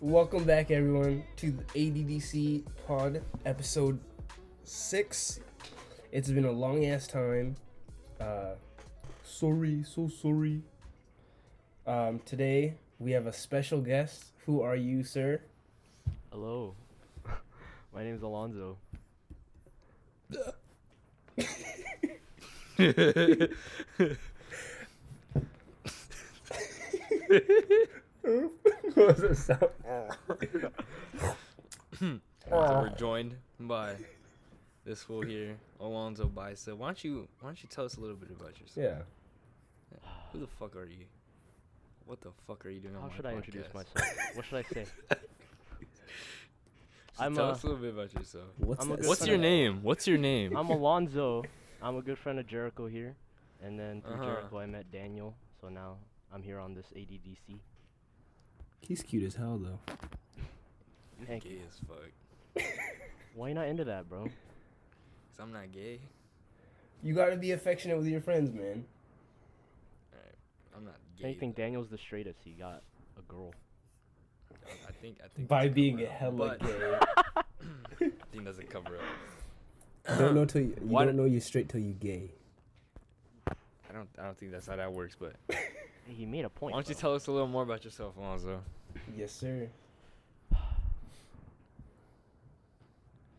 Welcome back, everyone, to the ADDC Pod episode six. It's been a long ass time. Uh, sorry, so sorry. Um, today we have a special guest. Who are you, sir? Hello. My name's Alonzo. what was it sound? So we're joined by this fool here, Alonzo Bicep. Why don't you Why don't you tell us a little bit about yourself? Yeah. Who the fuck are you? What the fuck are you doing? on How my should I introduce podcast? myself? What should I say? Just I'm, tell uh, us a little bit about yourself. What's I'm a What's your name? What's your name? I'm Alonzo. I'm a good friend of Jericho here. And then through Uh-huh. Jericho, I met Daniel. So now I'm here on this ADDC. He's cute as hell, though. Thank gay you. as fuck. Why you not into that, bro? Cause I'm not gay. You gotta be affectionate with your friends, man. Alright. I'm not If gay. anything, Daniel's the straightest. He got a girl. Though. I think I think By that's a being cover-up, hella gay. I think that's a cover up. don't know till you, you don't know you straight till you gay. I don't I don't think that's how that works. But He made a point. why don't you bro. tell us a little more about yourself, Alonzo? Yes, sir.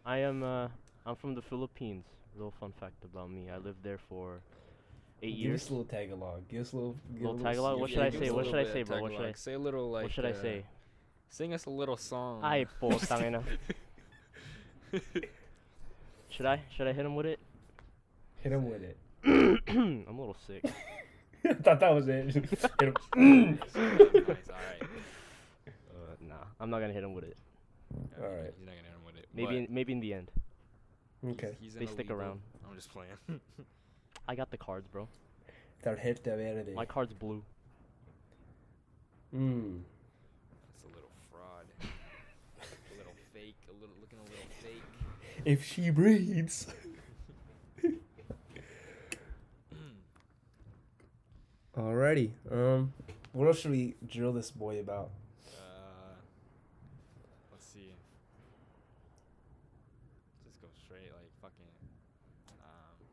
I am. Uh, I'm from the Philippines. Little fun fact about me: I lived there for eight Give years. us a little tag along. Give us a little. Give Little a tag-along? What Yeah, should I say? What should I say, bro? What should I- Say Say a little like. what should I uh, say? Sing us a little song. I Ay, putangina. Should I? Should I hit him with it? Hit him with it. I'm a little sick. I thought that was it. Hit him. nice, alright. Uh, nah, I'm not gonna hit him with it. All right. He's not gonna hit him with it. Maybe, in, maybe in the end. Okay. He's, They stick illegal. around. I'm just playing. I got the cards, bro. Tarjeta verde. My card's blue. Mm. That's a little fraud. a little fake. A little looking a little fake. If she breathes. Alrighty. Um, what else should we drill this boy about? Uh, let's see. Just go straight, like fucking. Um,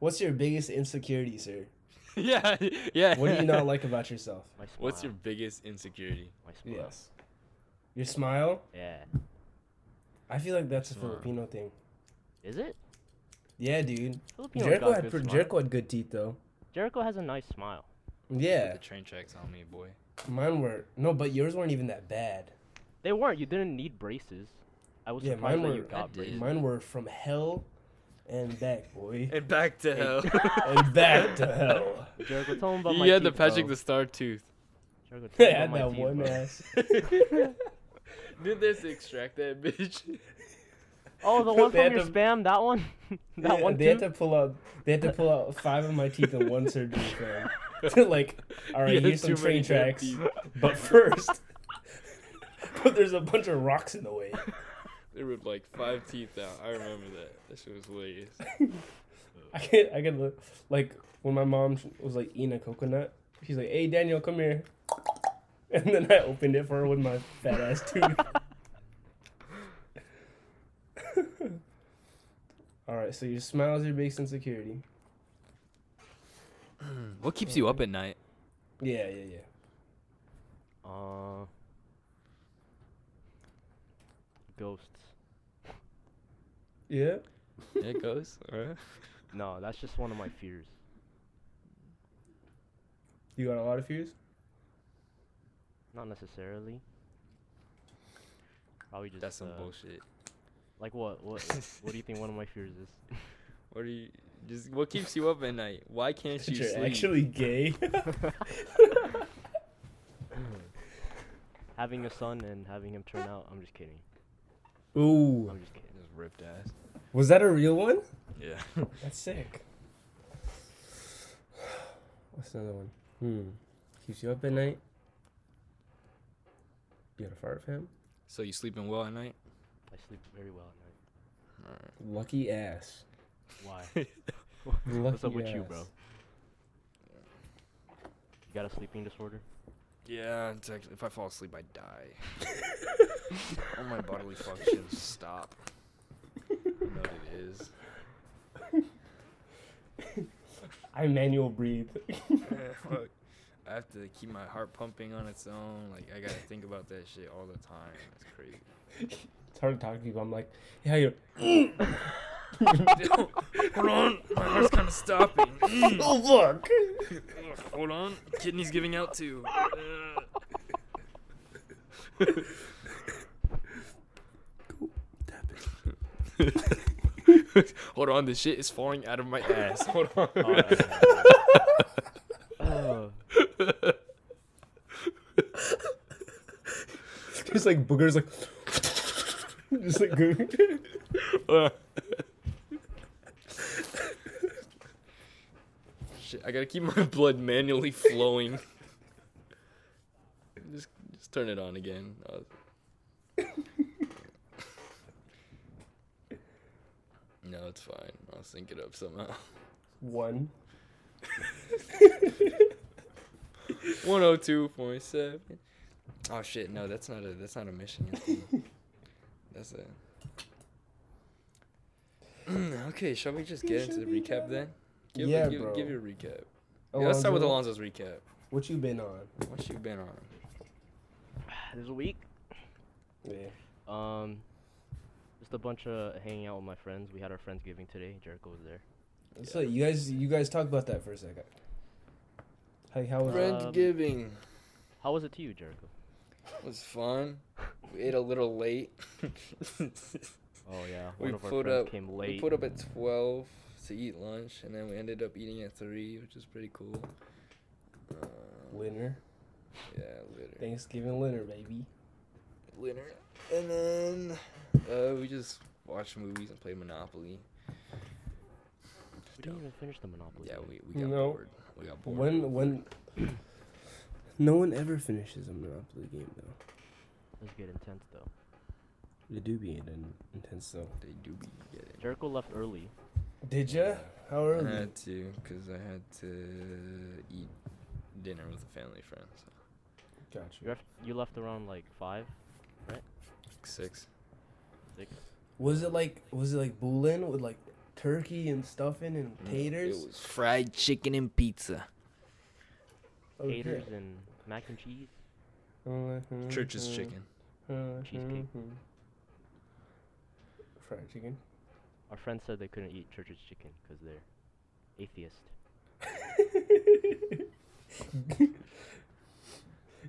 What's your biggest insecurity, sir? yeah, yeah. What do you not like about yourself? My smile. What's your biggest insecurity? My smile. Yes. Your smile? Yeah. I feel like that's a Smile. Filipino thing. Is it? Yeah, dude. Filipino Jericho had good pr- Jericho had good teeth though. Jericho has a nice smile. Yeah, The train tracks on me, boy. mine were no, but yours weren't even that bad. They weren't. You didn't need braces. I was Yeah, surprised mine that you were- I got did. braces. Mine were from hell and back, boy, And back to hell. and back to hell. Jericho, tell him about my you had the teeth, Patrick bro. the Star tooth. Jericho, tell him had about my that teeth, one bro. ass. Did this extract that bitch? Oh, the one They from had your to- spam. That one. that Yeah, one they had too. to pull out. They had to pull out five of my teeth in one surgery, fam. like, all right, You had here's some too many train tracks, teeth. but first, but there's a bunch of rocks in the way. They ripped like five teeth out. I remember that. That shit was hilarious. I can I can look like when my mom was like eating a coconut. She's like, "Hey, Daniel, come here," and then I opened it for her with my fat ass tooth. All right, so your smile is your biggest insecurity. What keeps you up at night? Yeah, yeah, yeah. Uh. Ghosts. Yeah. Yeah, it goes. No, that's just one of my fears. You got a lot of fears. Not necessarily. Probably just. That's some uh, bullshit. Like what? What? what do you think one of my fears is? What are you? Just what keeps you up at night? Why can't you you're sleep? actually gay. having a son and having him turn out. I'm just kidding. Ooh, I'm just kidding. Just ripped ass. was that a real one? Yeah. That's sick. What's another one? Hmm. Keeps you up at night. You got a fart, fam? so you sleeping well at night? I sleep very well at night. Lucky ass. Why? Lucky What's up with you, bro? You got a sleeping disorder? Yeah, it's actually, if I fall asleep, I die. All my bodily functions stop. You know what it is. I manual breathe. Eh, fuck. I have to keep my heart pumping on its own. Like I gotta think about that shit all the time. It's crazy. It's hard to talk to people. I'm like, yeah, you. Hold on, my heart's kind of stopping. Oh fuck. Hold on, kidney's giving out too. Hold on, the shit is falling out of my ass. Hold on. Oh, Just like boogers, like. Just like. going- Shit, I gotta keep my blood manually flowing. just, just turn it on again. Uh, no, it's fine. I'll sync it up somehow. One. 102.7. Oh shit, no, that's not a that's not a Michigan thing. That's a Okay, shall we just get into the recap then? Give, Yeah, give, bro. give your recap. Yeah, let's start with Alonzo, Alonzo's recap. What you been on? What you been on? this week, Yeah. um, just a bunch of hanging out with my friends. We had our friendsgiving today. Jericho was there. So you guys, you guys talk about that for a second. Hey, how was it? Um, Friendsgiving How was it to you, Jericho? It was fun. We ate a little late. Oh yeah, We of put friends up- came we put up at 12 to eat lunch, and then we ended up eating at 3, which is pretty cool. Uh, Winter. yeah, later. Thanksgiving winter, baby. Winter. And then uh, we just watched movies and played Monopoly. We didn't even finish the Monopoly. Yeah, we, we got No. bored. We got bored. When when. No one ever finishes a Monopoly game though. Let's get intense though. They do be in, intense though. They do be getting. Jericho left early. Did ya? How I early? had to, because I had to eat dinner with a family friend. So. You Gotcha. left, you left around like five, Like six. six. Was it like was it like boulin with like turkey and stuffing and Mm, taters? It was fried chicken and pizza. Okay. Taters and mac and cheese. Mhm, Church's chicken. mhm, Cheesecake. Fried chicken. Our friends said they couldn't eat Church's chicken because they're atheist.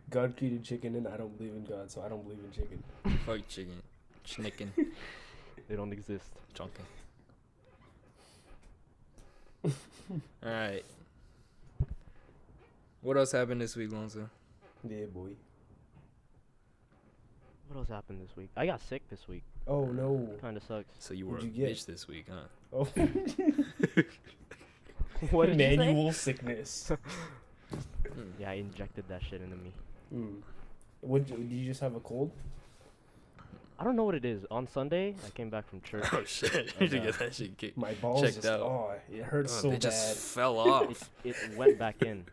God created chicken and I don't believe in God, so I don't believe in chicken. Fuck chicken. Chicken. They don't exist. Chunking. Alright. What else happened this week, Lonzo? Yeah, boy. What else happened this week? I got sick this week. Oh no. Kind of sucks. So you were What'd a you get? bitch this week, huh? Oh. what did you say? Manual sickness. Yeah, I injected that shit into me. Hmm. What did you just have a cold? I don't know what it is. On Sunday, I came back from church. Oh shit! You should uh, get that shit kicked. My balls Checked just out. oh, it hurts Oh, so they bad. just fell off. it went back in.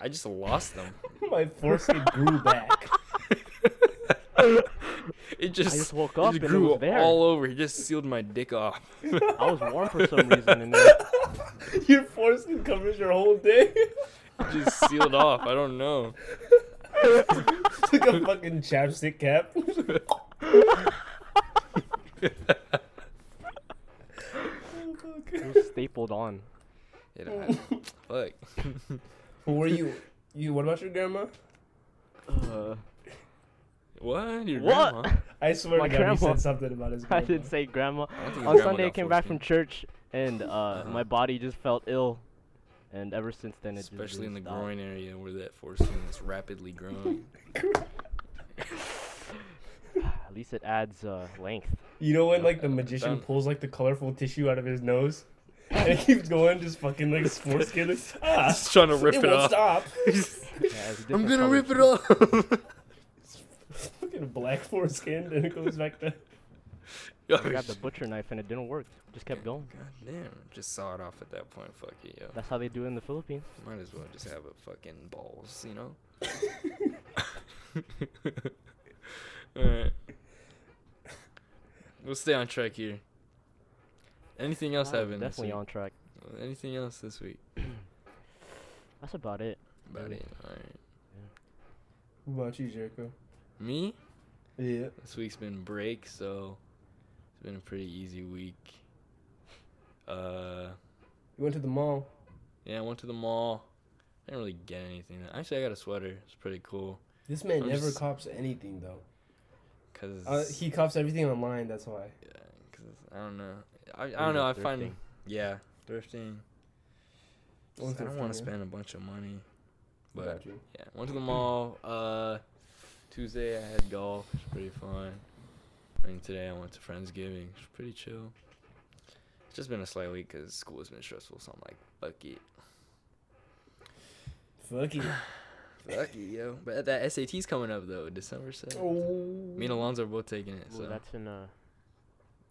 I just lost them. My foreskin grew back. It I just, just woke it up just and it grew was there. all over. He just sealed my dick off. I was warm for some reason, and then your foreskin covers your whole day. It just sealed off. I don't know. it's like a fucking chapstick cap. It was stapled on. It, I, fuck. Were you? You? What about your grandma? Uh, What? Your What? grandma? I swear My to God, he said something about his I grandma. did say grandma. I don't think your On grandma Sunday, I got came back from church, and uh, Uh-huh. my body just felt ill, and ever since then it Especially just in the didn't stop. groin area where that foreskin is rapidly growing. At least it adds uh, length. You know when like the magician done. pulls like the colorful tissue out of his nose, and it keeps going, just fucking like his foreskin. Like, ah, Just trying to rip it it, won't off. stop. Yeah, I'm gonna rip it colors. off. fucking black foreskin, and it goes back to. I grabbed a butcher knife and it didn't work. Just kept going. God damn. Just saw it off at that point. Fuck it, yo. That's how they do it in the Philippines. Might as well just have a fucking balls, you know? Alright. We'll stay on track here. Anything else Uh, happened this Definitely week? on track. Anything else this week? That's about it. About Really? it. Alright. What about you, Jericho? Me? Yeah. This week's been break, so it's been a pretty easy week. Uh, You went to the mall. yeah, I went to the mall. I didn't really get anything. Actually, I got a sweater. It's pretty cool. This man I'm never just- cops anything though. Cause Uh, he cops everything online. That's why. yeah, cause I don't know. I, I don't know. I about find thrifting? yeah, thrifting. One I don't want to yeah. spend a bunch of money, What but yeah, went to the mall. Uh, Tuesday I had golf. It's pretty fun. And today I went to Friendsgiving. It's pretty chill. It's just been a slight week because school has been stressful. So I'm like, fuck it. Fuck it. Fuck it, yo. But that SAT's coming up though, December 7th. oh. Me and Alonzo are both taking it, Ooh, so that's in uh,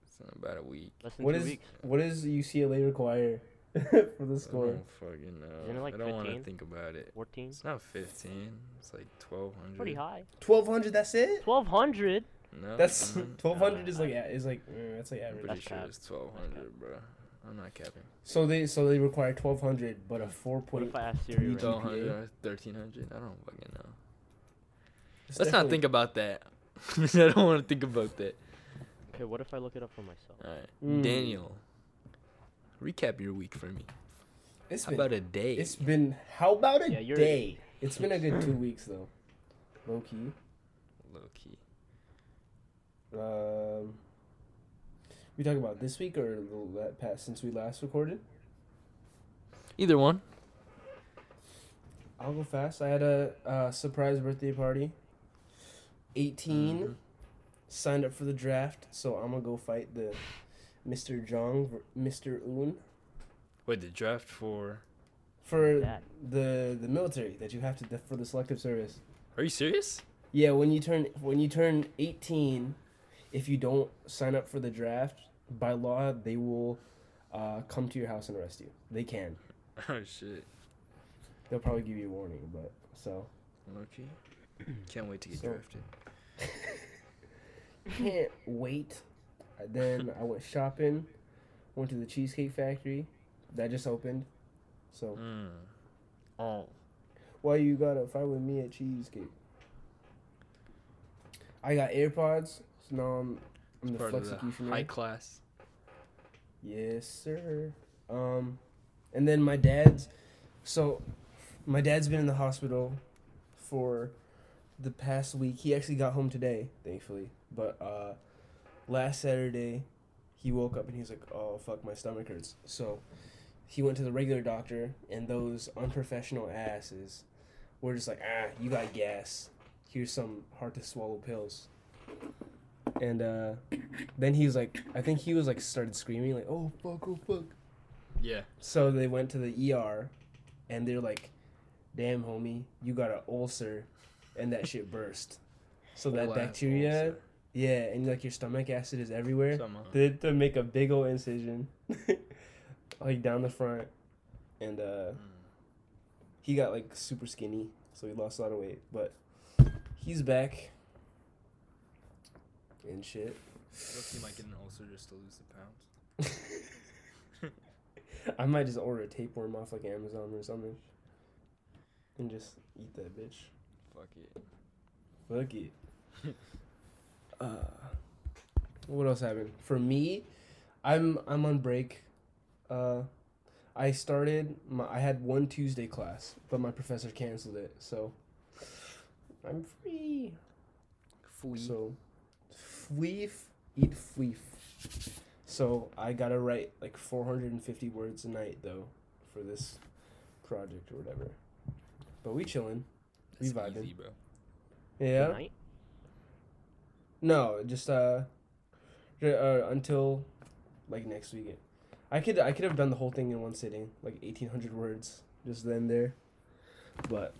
it's in about a week. less than What two is weeks. what does UCLA require for the score. I don't fucking know. Like I don't want to think about it. 14? It's not 15. It's like 1200. Pretty high. Twelve hundred. That's it. 1200? No, That's twelve hundred is like a- is like uh, that's like I'm average. pretty That's sure cap. it's 1200, bro. I'm not capping. So they so they require twelve hundred, but a four What point. if I ask? GPA. right now? 1200 or 1300. I don't fucking know. It's Let's not think about that. I don't want to think about that. Okay, what if I look it up for myself? All right, Mm. Daniel. Recap your week for me. It's How been, about a day? it's been how about a Yeah, you're- day? It's been a good two weeks though. Low key. Low key. Um, we talk about this week or the past since we last recorded. Either one. I'll go fast. I had a uh, surprise birthday party. 18 Mhm. signed up for the draft, so I'm gonna go fight the Mr. Jong, Mr. Un Wait, the draft for? for That. the the military that you have to for the selective service. Are you serious? Yeah, when you turn when you turn 18, if you don't sign up for the draft, by law they will uh, come to your house and arrest you. They can. Oh shit. They'll probably give you a warning, but so Low key. Can't wait to get So- drafted. can't wait. Then I went shopping, went to the Cheesecake Factory, that just opened. So Mm. Oh. why you gotta fight with me at Cheesecake? I got AirPods, now I'm I'm the of high class. Yes, sir. Um, and then my dad's. So, my dad's been in the hospital for the past week. He actually got home today, thankfully. But uh, last Saturday, he woke up and he was like, "Oh fuck, my stomach hurts." So, he went to the regular doctor, and those unprofessional asses were just like, "Ah, you got gas. Here's some hard to swallow pills." And uh, then he was like, I think he was like started screaming like, "Oh fuck, oh fuck." Yeah. So they went to the ER, and they're like, "Damn, homie, you got an ulcer, and that shit burst." So that bacteria, ulcer. yeah, and like your stomach acid is everywhere. Somehow. They had to make a big old incision, like down the front, and uh, Mm. he got like super skinny, so he lost a lot of weight. But he's back, and shit. Look, might get an ulcer just to lose the pounds. I might just order a tapeworm off like Amazon or something, and just eat that bitch. Fuck it. Fuck it. uh, what else happened? For me, I'm I'm on break. Uh, I started. My, I had one Tuesday class, but my professor canceled it, so I'm free. Free. So, fleef, eat fleef. So I gotta write like 450 words a night though, for this project or whatever. But we chilling, we That's vibing. easy, bro. Yeah. Tonight? No, just uh, uh, until like next week. I could I could have done the whole thing in one sitting, like eighteen hundred words, just then there. But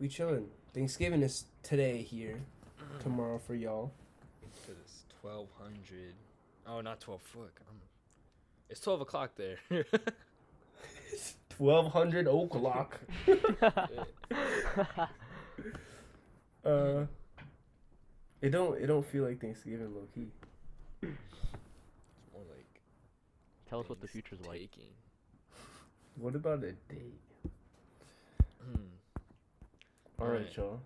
we chilling. Thanksgiving is today here, tomorrow for y'all. Cause it's twelve hundred. Oh, not twelve. Fuck. I'm, it's twelve o'clock there. Twelve hundred o'clock. Uh, it don't it don't feel like Thanksgiving low key. it's more like. Tell us what the future's like. What about a date? Hmm. All right, Alright. y'all.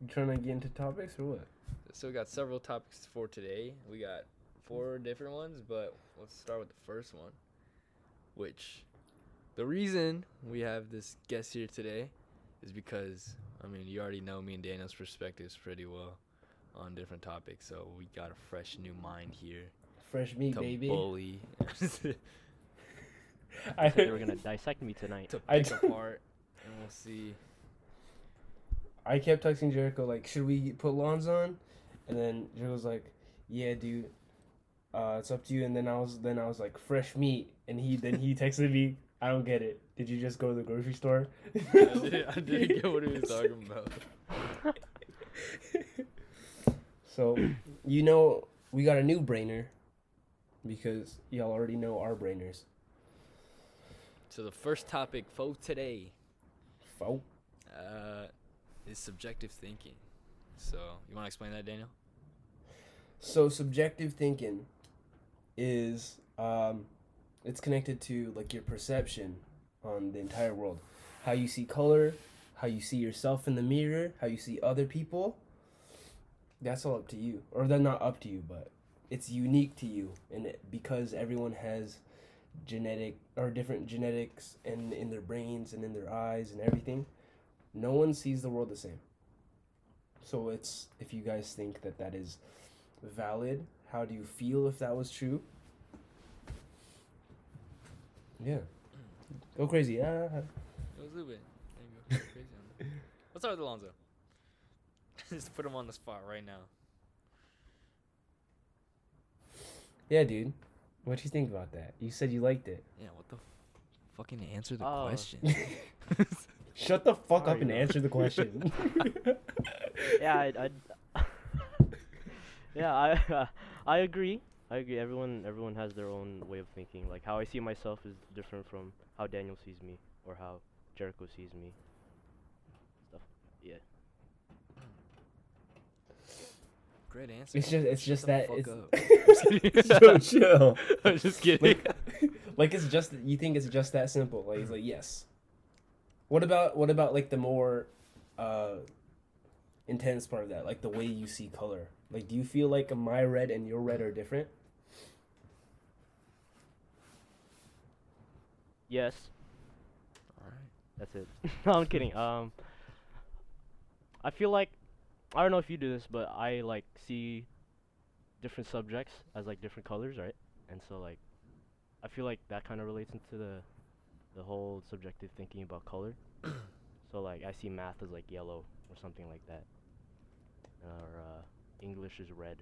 You trying to get into topics or what? So we got several topics for today. We got four different ones, but let's start with the first one. Which the reason we have this guest here today is because I mean you already know me and Daniel's perspectives pretty well on different topics, so we got a fresh new mind here Fresh meat, to baby. bully, I Said they were gonna dissect me tonight. I pick don't- apart, and we'll see. I kept texting Jericho like, should we put lawns on? And then Jericho's like, yeah, dude. Uh, it's up to you. And then I was then I was like, fresh meat. And he then he texted me, I don't get it. Did you just go to the grocery store? I, did, I didn't get what he was talking about. So, you know, we got a new brainer because y'all already know our brainers. So the first topic for today Fo. uh, is subjective thinking. So you want to explain that, Daniel? So subjective thinking is um, it's connected to like your perception on the entire world, how you see color, how you see yourself in the mirror, how you see other people. That's all up to you, or they're not up to you, but it's unique to you, and it, because everyone has genetic or different genetics and in their brains and in their eyes and everything, no one sees the world the same. So it's if you guys think that that is valid? How do you feel if that was true? Yeah. Go crazy. Ah. It was a little bit. There you go. Crazy on that. Let's start with Alonzo. Just put him on the spot right now. Yeah, dude. What do you think about that? You said you liked it. Yeah, what the f- fucking answer the Oh. question. Shut the fuck up and answer the question. yeah, I, I yeah, I uh, I agree. I agree. Everyone everyone has their own way of thinking. Like how I see myself is different from how Daniel sees me or how Jericho sees me. Stuff. Yeah. Great answer. It's just- it's just that fuck it's- up. Yo, chill. I'm just kidding. Like, like it's just you think it's just that simple. Like he's like yes. What about what about like the more uh intense part of that, like the way you see color? Like do you feel like my red and your red are different? Yes, All right. that's it. no, I'm kidding. Um, I feel like I don't know if you do this, but I like see different subjects as like different colors, right? And so like, I feel like that kind of relates into the the whole subjective thinking about color. so like, I see math as like yellow or something like that, or uh, English is red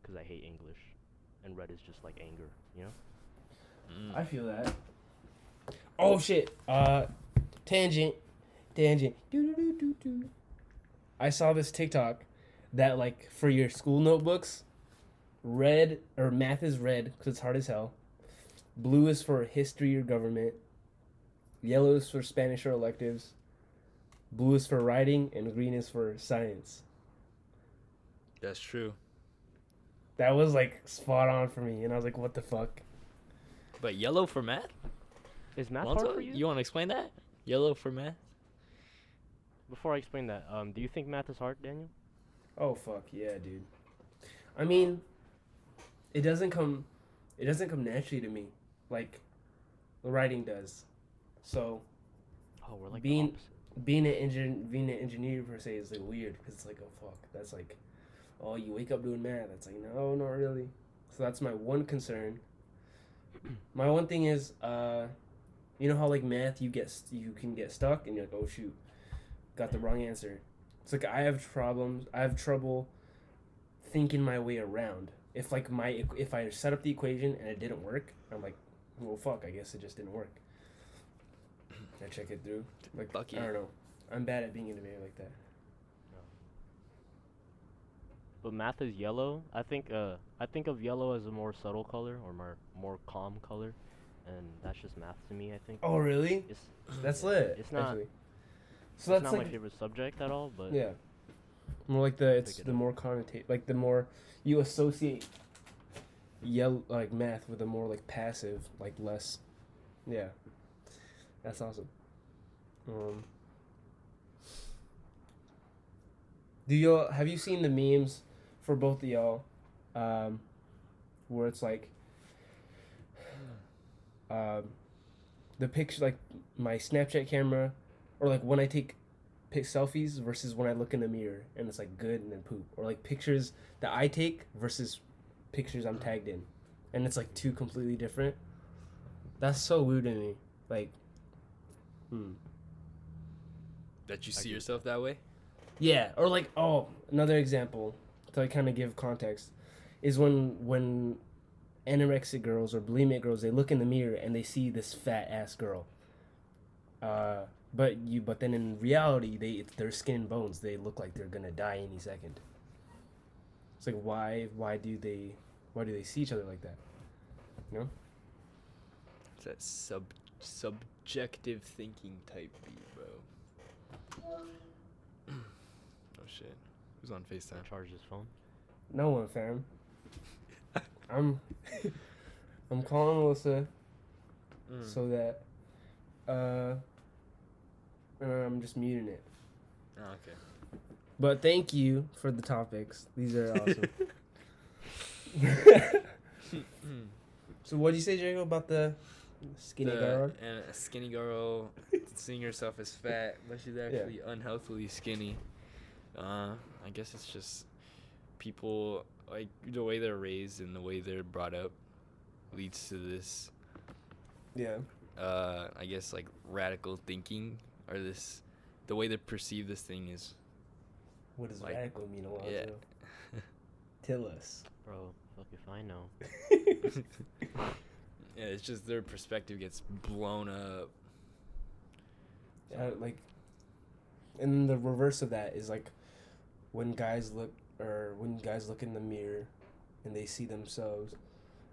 because I hate English, and red is just like anger, you know? Mm. I feel that. Oh shit. Uh tangent. Tangent. Doo-doo-doo-doo-doo. I saw this TikTok that like for your school notebooks, red or math is red cuz it's hard as hell. Blue is for history or government. Yellow is for Spanish or electives. Blue is for writing and green is for science. That's true. That was like spot on for me and I was like what the fuck? But yellow for math? Is math Alonzo, hard for you? you? want to explain that? Yellow for math? Before I explain that, um, do you think math is hard, Daniel? Oh fuck yeah, dude. I mean, it doesn't come, it doesn't come naturally to me, like the writing does. So Oh, we're like Being- being an engin being an engineer per se is like weird because it's like oh fuck, that's like, oh you wake up doing math. That's like no, not really. So that's my one concern. My one thing is, uh, you know how like math you get st- you can get stuck and you're like oh shoot, got the wrong answer. It's like I have problems. I have trouble thinking my way around. If like my if I set up the equation and it didn't work, I'm like, well fuck, I guess it just didn't work. I check it through. Like Lucky. I don't know. I'm bad at being in a mirror like that. but math is yellow. I think uh I think of yellow as a more subtle color or more more calm color, and that's just math to me. I think. Oh, really? It's That's lit. It's not- Actually. So it's that's not like my favorite subject at all, but yeah. More like the it's Pick it the more connotate like the more you associate yellow like math with a more like passive like less yeah that's awesome um do y'all have you seen the memes for both of y'all um where it's like um the picture like my snapchat camera or like when i take pic selfies versus when i look in the mirror and it's like good and then poop or like pictures that i take versus pictures i'm tagged in and it's like two completely different? That's so weird to me. Like hmm That you see yourself that way? Yeah, or like oh, another example to like kind of give context is when when anorexic girls or bulimic girls they look in the mirror and they see this fat ass girl. Uh, but you but then in reality they it's their skin and bones they look like they're gonna die any second. It's like why why do they why do they see each other like that? No? It's that sub subjective thinking type beat, bro. oh shit. Who's on FaceTime? charge his phone. No one, fam. I'm I'm calling Melissa Mm. so that uh I'm just muting it. oh, okay. But thank you for the topics. These are awesome. so what do you say, Jacob, about the skinny The- girl? And a skinny girl seeing herself as fat, but she's actually unhealthily skinny. Uh, I guess it's just people like the way they're raised and the way they're brought up leads to this. Yeah. Uh, I guess like radical thinking or this, the way they perceive this thing is What does Like, radical mean, Alonzo? yeah. Tell us. Bro, fuck if I know. yeah, it's just their perspective gets blown up. Uh, like, and the reverse of that is like when guys look or when guys look in the mirror and they see themselves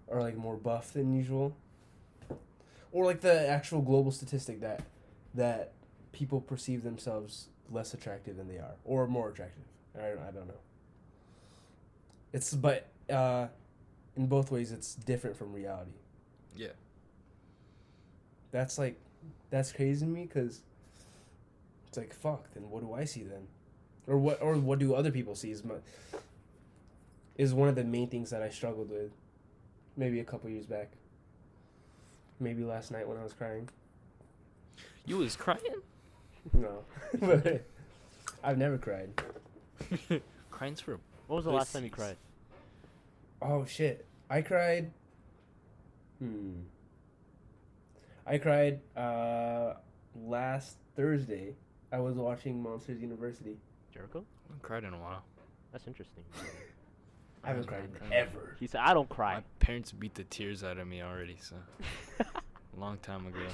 are like more buff than usual, or like the actual global statistic that that people perceive themselves less attractive than they are or more attractive. I don't, I don't know. It's but uh, in both ways it's different from reality. Yeah. That's like that's crazy to me because it's like fuck. Then what do I see then, or what or what do other people see? Is my is one of the main things that I struggled with, maybe a couple years back. Maybe last night when I was crying. You was crying? No, but I've never cried. Crying's for When was the last time you cried? Oh shit! I cried. Hmm. I cried uh last Thursday. I was watching Monsters University. Jericho? I haven't cried in a while. That's interesting. I haven't I've cried never cried. ever. he said, I don't cry." My parents beat the tears out of me already, so long time ago.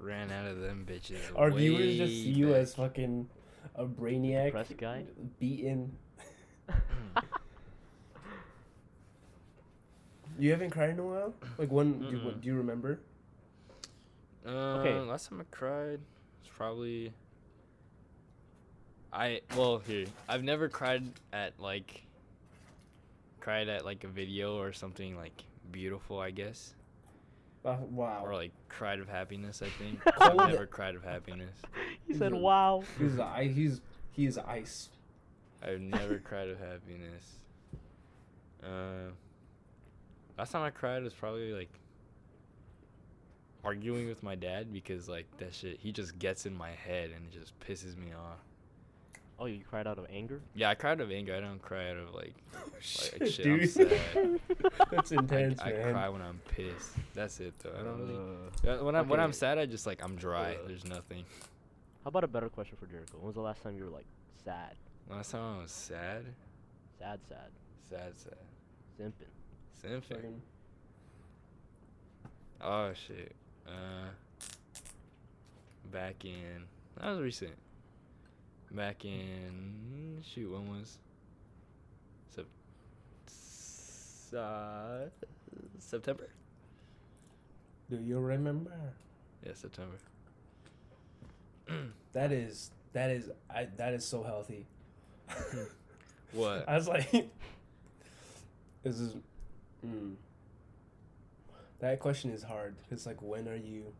Ran out of them bitches. Our viewers just see you back. as fucking a brainiac, Depressed guy? beaten. You haven't cried in a while. Like when? Do, you- do you remember? Uh, Okay. Last time I cried was probably. I well here I've never cried at like. Cried at like a video or something like beautiful I guess Uh, wow. or like cried of happiness I think I've never cried of happiness he said, wow. He's a, I, he's he's ice. I've never cried of happiness. Uh, last time I cried was probably like arguing with my dad because like that shit he just gets in my head and it just pisses me off. Oh, you cried out of anger? Yeah, I cried out of anger. I don't cry out of like Shit, like shit. I'm sad. That's intense, I man. cry when I'm pissed. That's it though. I don't really. Uh, when I'm when I'm sad, I just like I'm dry. Uh. There's nothing. How about a better question for Jericho? When was the last time you were like sad? Last time I was sad, Sad, sad. sad, sad, Simping. Simping. Fucking- Oh shit. Uh back in that was recent. Back in shoot, when was Sep- uh, September? Do you remember? Yeah, September. That is that is I that is so healthy. What? I was like, this is. Mm. That question is hard. It's like, when are you?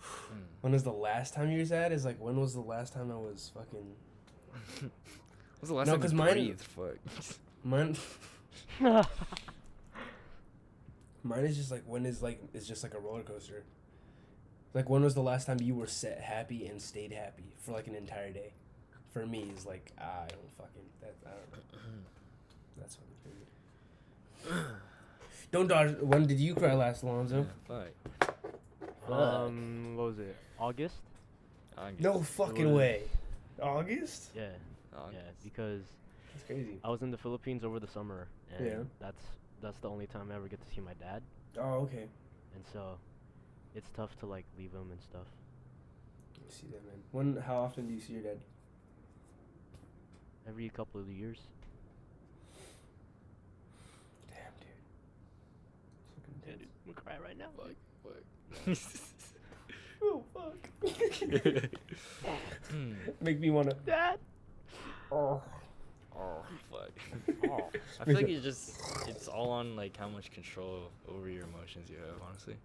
Hmm. When was the last time you were sad? Is like, when was the last time I was fucking. Was the last No, time 'cause you mine- breathed? Fuck. Mine, mine is just like, when is like, it's just like a roller coaster. Like, when was the last time you were set happy and stayed happy for like an entire day? For me, is like, I don't fucking. That, I don't know. That's fucking crazy. Don't dodge. When did you cry last, Alonzo? Yeah, fuck. um, what was it? August? August. No fucking was- way. August? Yeah, August. yeah. Because That's crazy. I was in the Philippines over the summer, and Yeah. that's that's the only time I ever get to see my dad, Oh, okay. and so it's tough to like leave him and stuff. Let me see that, man. When? How often do you see your dad? Every couple of years. Damn, dude. It's fucking intense. I'm gonna cry right now. Fuck. Fuck. Oh fuck. Hmm. Make me wanna. Dad. Oh. Oh fuck. Oh. I feel like it's just it's all on like how much control over your emotions you have, honestly.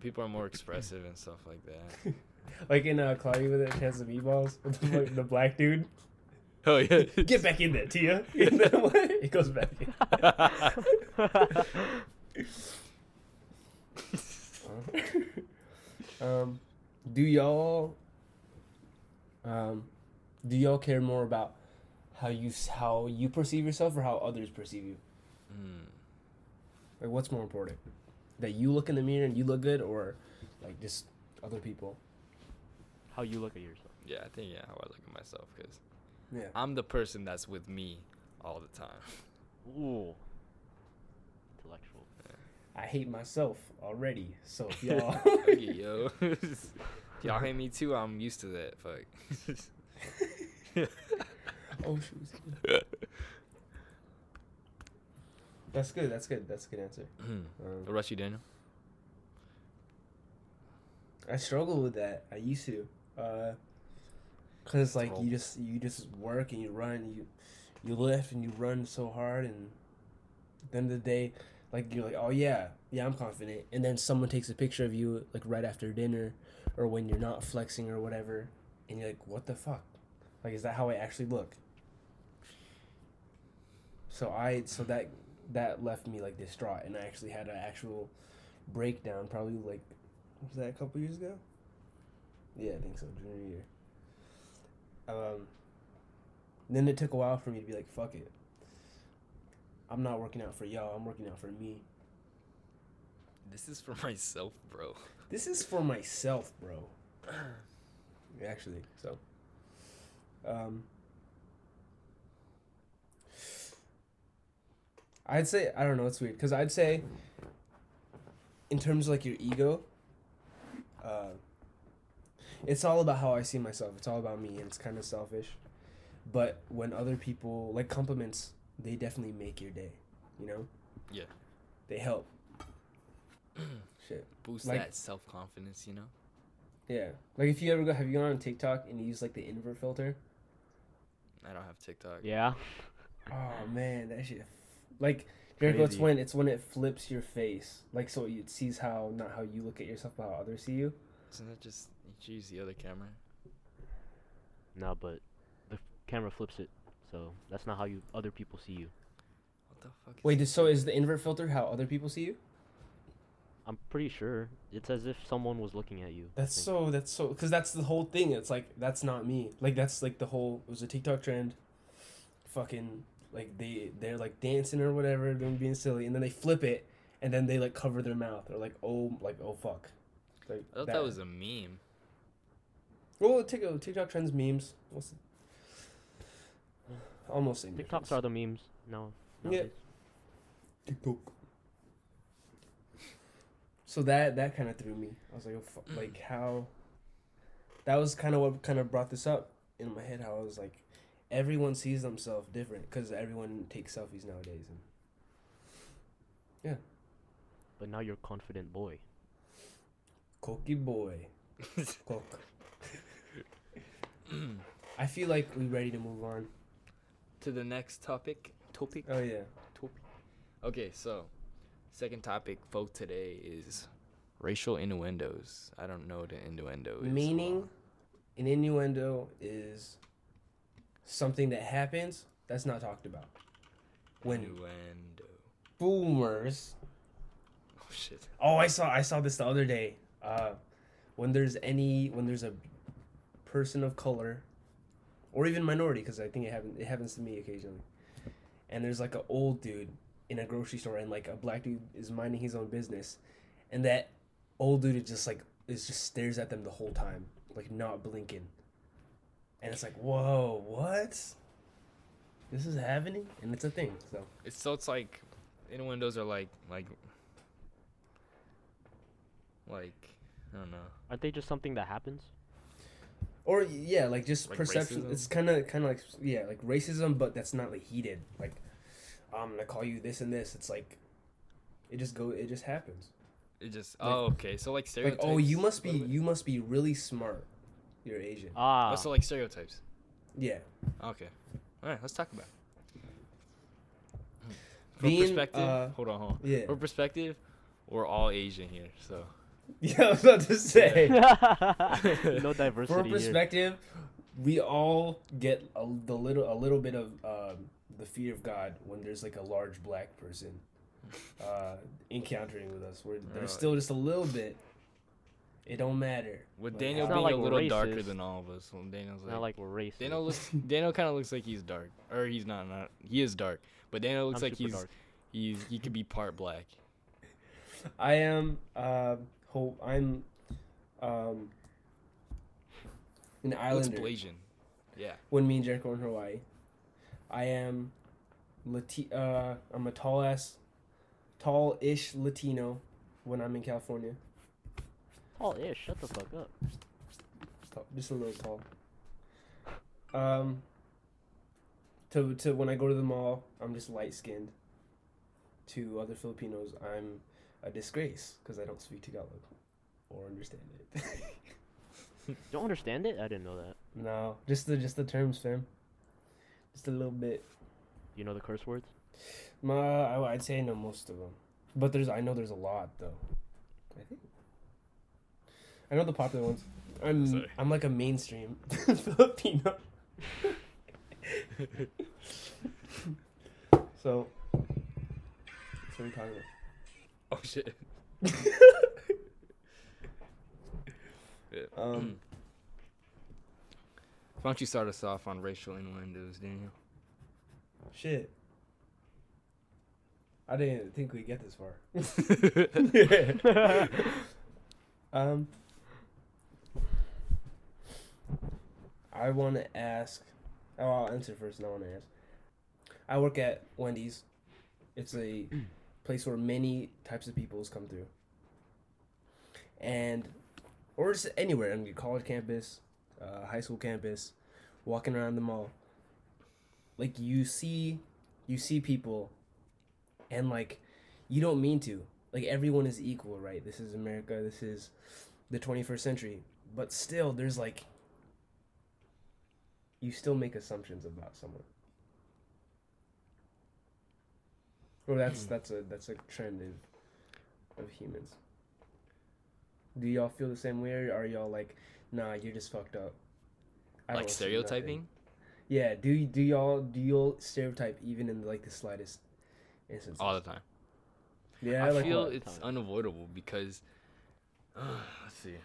People are more expressive and stuff like that. like in uh, Cloudy with a Chance of Meatballs, with the, like, the black dude. Oh yeah. Get back in there, Tia. And then what? He goes back in. um, do y'all um, do y'all care more about how you how you perceive yourself or how others perceive you? Hmm. Like, what's more important? That you look in the mirror and you look good, or like just other people? How you look at yourself. Yeah, I think yeah, how I look at myself because Yeah. I'm the person that's with me all the time. Ooh. I hate myself already. So if y'all, yo. Y'all hate me too. I'm used to that. Fuck. oh shoot. That's good. That's good. That's a good answer. Hmm. Um, you, Daniel? I struggle with that. I used to, uh, cause like you just you just work and you run you you lift and you run so hard and at the end of the day, like you're like oh yeah yeah I'm confident and then someone takes a picture of you like right after dinner or when you're not flexing or whatever and you're like what the fuck like is that how I actually look? So I so that that left me like distraught and I actually had an actual breakdown probably like was that a couple years ago? Yeah, I think so. Junior year. Um. Then it took a while for me to be like, "Fuck it." I'm not working out for y'all. I'm working out for me. This is for myself, bro. This is for myself, bro. Actually, so. Um. I'd say I don't know. It's weird because I'd say, in terms of like your ego, uh, it's all about how I see myself. It's all about me, and it's kind of selfish. But when other people like compliments, they definitely make your day. You know. Yeah. They help. Shit. Boost Like- that self confidence, you know? Yeah. Like if you ever go, have you gone on TikTok and you use like the invert filter? I don't have TikTok. Yeah. Oh man, that shit. Like Jericho, it's when it's when it flips your face, like so it sees how not how you look at yourself, but how others see you. Isn't that just you should use the other camera? No, but the camera flips it, so that's not how you other people see you. What the fuck? Is Wait, so is the invert filter how other people see you? I'm pretty sure it's as if someone was looking at you. That's so. That's so. Because that's the whole thing. It's like that's not me. Like that's like the whole. It was a TikTok trend. Fucking like they they're like dancing or whatever, them being silly, and then they flip it, and then they like cover their mouth. They're like, oh, like oh fuck. Like I thought that, was a meme. Well, TikTok, uh, TikTok trends memes. What's almost same. TikToks difference. are the memes now. Yeah. TikTok. So that that kind of threw me. I was like, oh, fu- like how? that was kind of what kind of brought this up in my head. How I was like, everyone sees themselves different because everyone takes selfies nowadays. And yeah. But now you're confident boy. Cokie boy, Coke. I feel like we're ready to move on. To the next topic. Topic. Oh yeah. Topic. Okay, so second topic for today is racial innuendos. I don't know what an innuendo is. Meaning, an innuendo is something that happens that's not talked about. When innuendo. boomers Oh shit. Oh, I saw I saw this the other day. Uh, when there's any when there's a person of color, or even minority, because I think it happens it happens to me occasionally, and there's like an old dude in a grocery store, and like a black dude is minding his own business, and that old dude is just like is just stares at them the whole time, like not blinking, and it's like whoa what. This is happening, and it's a thing. So It's so it's like innuendos are like like like I don't know. Aren't they just something that happens? Or yeah, like just Like perception. racism? It's kind of kind of like yeah, like racism, but that's not like heated. Like I'm gonna call you this and this. It's like it just go. It just happens. It just Like- oh okay. So like Like stereotypes. oh, you must be you must be really smart. You're Asian. Ah, Oh, so like stereotypes. Yeah. Okay. All right, let's talk about. it. For Being, perspective, uh, hold on, hold on. Yeah. For perspective, we're all Asian here, so Yeah, I was about to say. no diversity For here. perspective, we all get a, the little a little bit of um, the fear of God when there's like a large black person uh, encountering with us. Where Right. there's still just a little bit. It don't matter. with Like, Daniel being like a we're little darker than all of us. Well, Daniel's like, not like we're racist. Daniel looks. Daniel kind of looks like he's dark, or he's not. Not he is dark, but Daniel looks I'm like he's dark. he's he could be part black. I am. Uh, hope I'm. Um, an Looks islander. Blasian. Yeah. when me and Jericho were in Hawaii. I am, Lati- uh, I'm a tall ass, tall-ish Latino when I'm in California. Oh, yeah, shut the fuck up. Tall- Just a little tall. Um. To to when I go to the mall, I'm just light skinned. To other Filipinos, I'm a disgrace because I don't speak Tagalog or understand it. You don't understand it? I didn't know that. no, just the just the terms, fam. Just a little bit. You know the curse words? Ma, I, I'd say I know most of them, but there's I know there's a lot though. I think I know the popular ones. I'm Sorry. I'm like a mainstream Filipino. so, so what are we talking Oh shit. Yeah. Um, Why don't you start us off on racial innuendos, Daniel? shit. I didn't think we'd get this far. um, I want to ask. Oh, I'll answer first, and I want to ask. I work at Wendy's. It's a place where many types of peoples come through, and or just anywhere on your college campus, uh, high school campus, walking around the mall. Like you see, you see people, and like you don't mean to. Like everyone is equal, right? This is America. This is the 21st century. But still, there's like you still make assumptions about someone. Well, that's hmm. that's a that's a trend of of humans. Do y'all feel the same way, or are y'all like, nah, you're just fucked up? I like don't see nothing." stereotyping? Yeah. Do do y'all do y'all stereotype even in like the slightest instances? All the time. yeah. I like feel it's Time. unavoidable because let's see.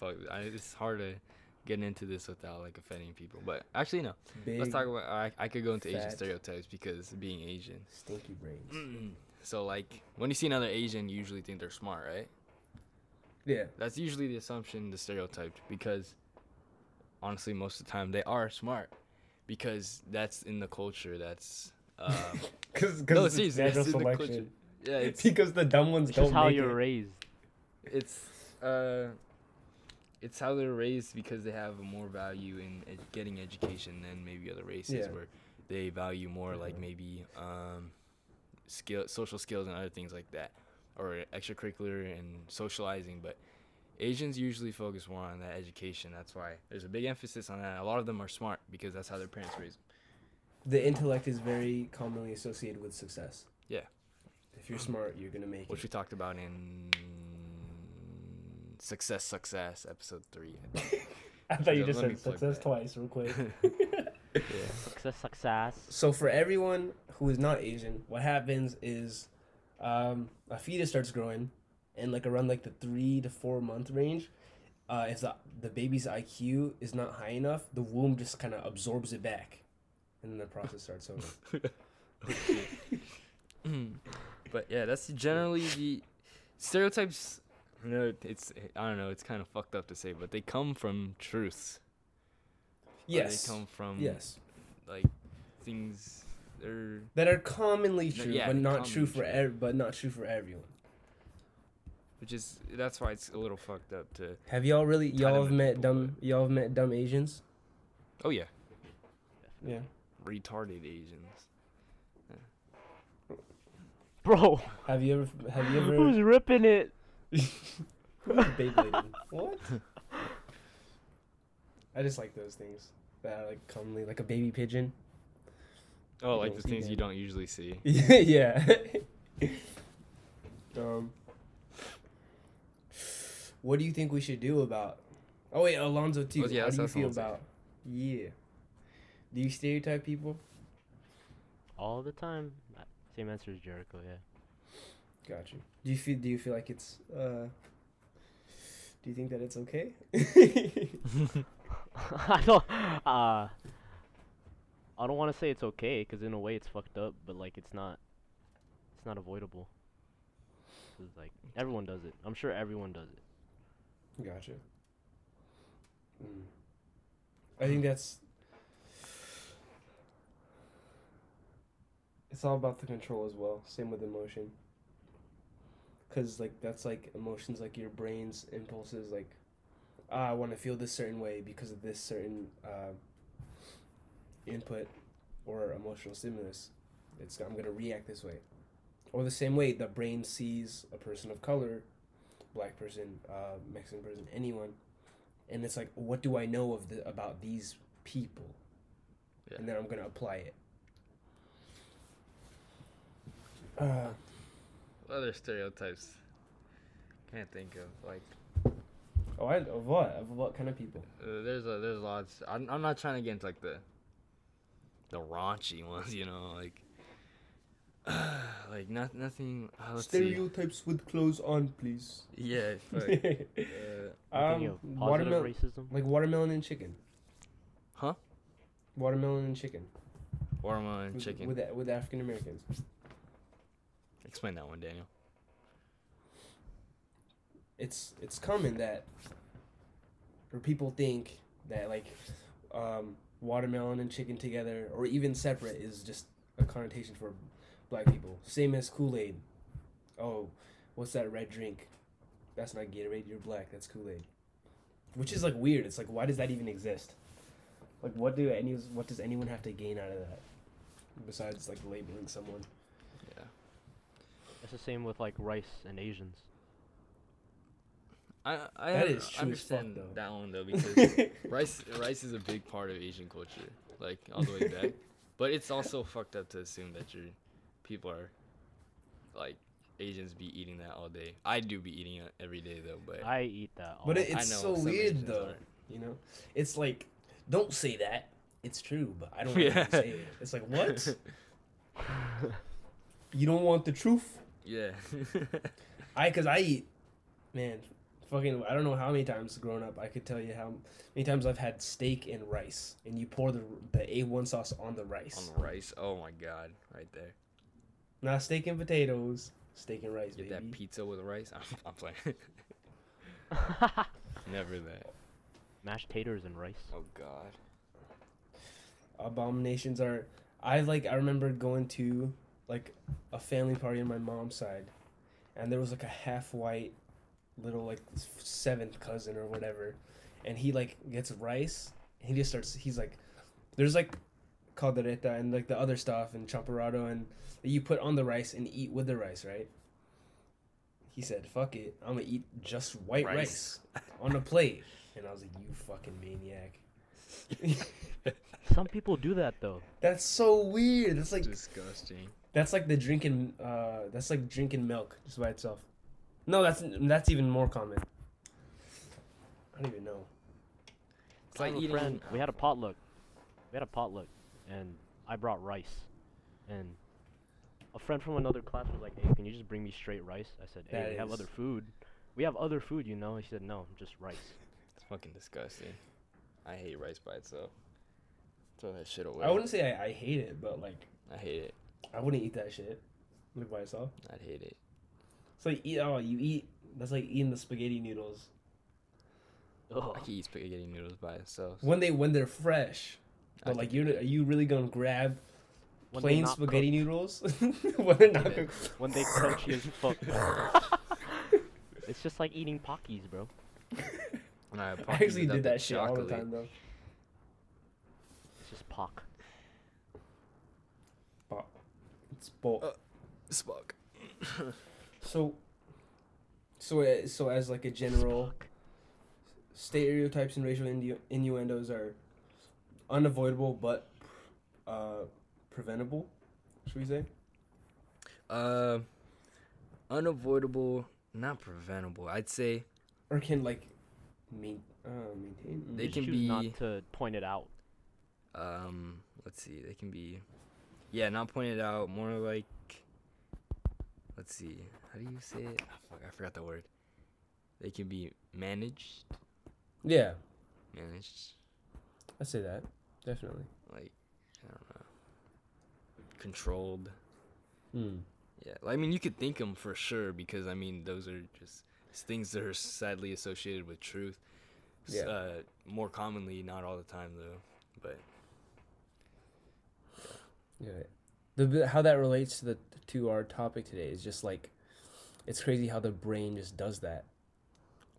Fuck, I, it's hard to get into this without like offending people. But actually, no. big, Let's talk about. I, I could go into Asian stereotypes because being Asian. stinky brains. Mm. So like when you see another Asian, you usually think they're smart, right? Yeah. That's usually the assumption, the stereotype, because honestly, most of the time they are smart, because that's in the culture. That's um, Because no, it's seriously, natural that's in the culture. selection. Yeah, it's because the dumb ones It's don't just how make you're it. raised. it's uh it's how they're raised because they have more value in ed- getting education than maybe other races Yeah. where they value more like maybe um, skill, social skills and other things like that, or extracurricular and socializing. But Asians usually focus more on that education. That's why there's a big emphasis on that. A lot of them are smart because that's how their parents raised them. The intellect is very commonly associated with success. Yeah. If you're smart, you're gonna make which it. we talked about in Success Success episode three. I think. I thought you just said success that. twice, real quick. yeah. Success, success. So for everyone who is not Asian, what happens is um, a fetus starts growing, and like around like the three to four month range, uh, if the the baby's IQ is not high enough, the womb just kind of absorbs it back, and then the process starts over. but yeah, that's generally the stereotypes. No, it's I don't know. It's kind of fucked up to say, but they come from truths. Or yes, They come from yes, like things. They're that are commonly No, true, yeah, but not commonly true for true. ev- but not true for everyone. which is that's why it's a little fucked up to. Have y'all really y'all have met people, dumb y'all have met dumb Asians? Oh yeah, Yeah. retarded Asians. Bro, Have you ever have you ever? who's ripping it? Beyblading? what? I just like those things that are like commonly like a baby pigeon. Oh, You like don't the see things you don't usually see. yeah. um. What do you think we should do about? Oh wait, Alonzo too. Oh, yeah, How do you feel Alonzo. about? Yeah. Do you stereotype people? All the time. Same answer as Jericho, yeah. Got you. Do you feel? Do you feel like it's? uh Do you think that it's okay? I don't. Uh, I don't want to say it's okay, because in a way it's fucked up, but like it's not. It's not avoidable. 'Cause, like everyone does it. I'm sure everyone does it. Gotcha. Mm. I think that's. It's all about the control as well. Same with emotion. Cause like that's like emotions, like your brain's impulses, like, ah, I want to feel this certain way because of this certain uh, input or emotional stimulus. It's I'm gonna react this way, or the same way the brain sees a person of color black person, uh, Mexican person, anyone, and it's like, what do I know of the about these people? Yeah. And then I'm gonna apply it. Uh, Other stereotypes. Can't think of like. oh, I of what of what kind of people? Uh, there's a there's lots. I'm I'm not trying to get into like the the raunchy ones, you know, like like not nothing. Uh, let's see. Stereotypes with clothes on, please. Yeah. Fuck. uh, um, of watermelon, racism. like watermelon and chicken. Huh? Watermelon and chicken. watermelon and with, chicken. with with African Americans. Explain that one, Daniel. it's it's common that or people think that like um, watermelon and chicken together or even separate is just a connotation for black people. Same as kool-aid. Oh what's that red drink? That's not gatorade you're black that's kool-aid. Which is like weird. It's like why does that even exist? Like what do any what does anyone have to gain out of that besides like labeling someone. It's the same with like rice and Asians. I I That un- is true as fuck, understand though. that one though because rice rice is a big part of Asian culture, like all the way back. but it's also fucked up to assume that your people are like Asians be eating that all day. I do be eating it every day though, but I eat that. All But the it- I it's know so weird Asians though. aren't. You know, it's like, don't say that. It's true, but I don't want Yeah. to say it. It's like what? you don't want the truth? Yeah. I, cause I eat, man, fucking. I don't know how many times growing up I could tell you how many times I've had steak and rice, and you pour the the A one sauce on the rice. On the rice. Oh my god, right there. Not steak and potatoes, steak and rice, Get baby. that pizza with rice. I'm, I'm playing. Never that. Mashed taters and rice. Oh god. abominations are I like I remember going to like a family party on my mom's side and there was like a half white little like seventh cousin or whatever, and he like gets rice. He just starts. He's like, there's like caldereta and like the other stuff and chaparrado and that you put on the rice and eat with the rice, right? He said, "Fuck it, I'm gonna eat just white rice, Rice. on a plate." And I was like, "You fucking maniac." Some people do that though. That's so weird. That's like disgusting. that's like the drinking. Uh, that's like drinking milk just by itself. No, that's that's even more common. I don't even know. It's like eating. friend. We had a potluck. We had a potluck, and I brought rice, and a friend from another class was like, "Hey, can you just bring me straight rice?" I said, "Hey, That we have other food. We have other food, you know." He said, "No, just rice." It's fucking disgusting. I hate rice by itself. Throw that shit away. I wouldn't say I, I hate it, but like I hate it. I wouldn't eat that shit like by itself. I'd hate it. So you eat oh you eat that's like eating the spaghetti noodles Ugh. I can eat spaghetti noodles by itself. when they when they're fresh. I But like you are you really gonna grab When plain spaghetti cooked. noodles when they're not cooked? When they crunchy as fuck. it's just like eating Pockies, bro. And I, I actually did that shit all the time though. It's just Pock. But it's bo- Uh. Spock. So, so uh, so as like a general, stereotypes and racial innu- innuendos are unavoidable but uh, preventable. Should we say? Uh, unavoidable, not preventable. I'd say Or can like main, uh, maintain? They Just can choose not be- to point it out. Um let's see they can be yeah not pointed out more like let's see how do you say it? Fuck, i forgot the word. They can be managed? Yeah, managed? I say that definitely. like i don't know. Controlled? Hmm. yeah i mean you could think them for sure because i mean those are just things that are sadly associated with truth. Yeah. uh, more commonly not all the time though but Yeah. The how that relates to the to our topic today is just like, it's crazy how the brain just does that.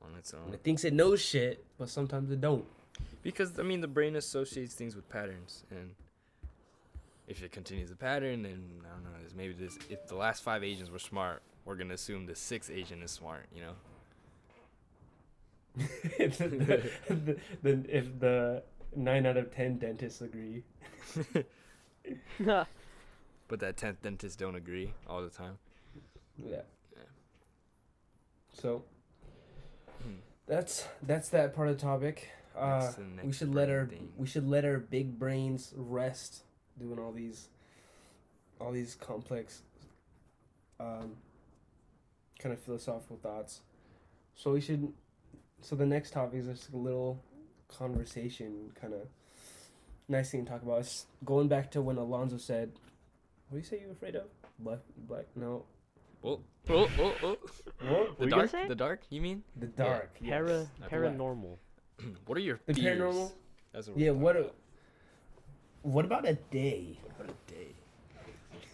on its And own it thinks it knows shit, but sometimes it don't. Because I mean, the brain associates things with patterns, and if it continues the pattern, then I don't know. Maybe this. If the last five agents were smart, we're gonna assume the sixth agent is smart. You know? the, the, the, if the nine out of ten dentists agree. But that tenth dentist don't agree all the time. Yeah. Yeah. So Hmm. that's that's that part of the topic. Uh, the we should let our thing. we should let our big brains rest doing all these all these complex um, kind of philosophical thoughts. So we should so the next topic is just a little conversation kind of nice thing to talk about. It's going back to when Alonzo said, "What do you say you're afraid of?" Black, black, no, Oh, oh, oh, oh. what? The dark. The dark. You mean? The dark. yes. Para I paranormal. what are your The fears? paranormal? That's what Yeah. What? A, about. what about a day? What about a day.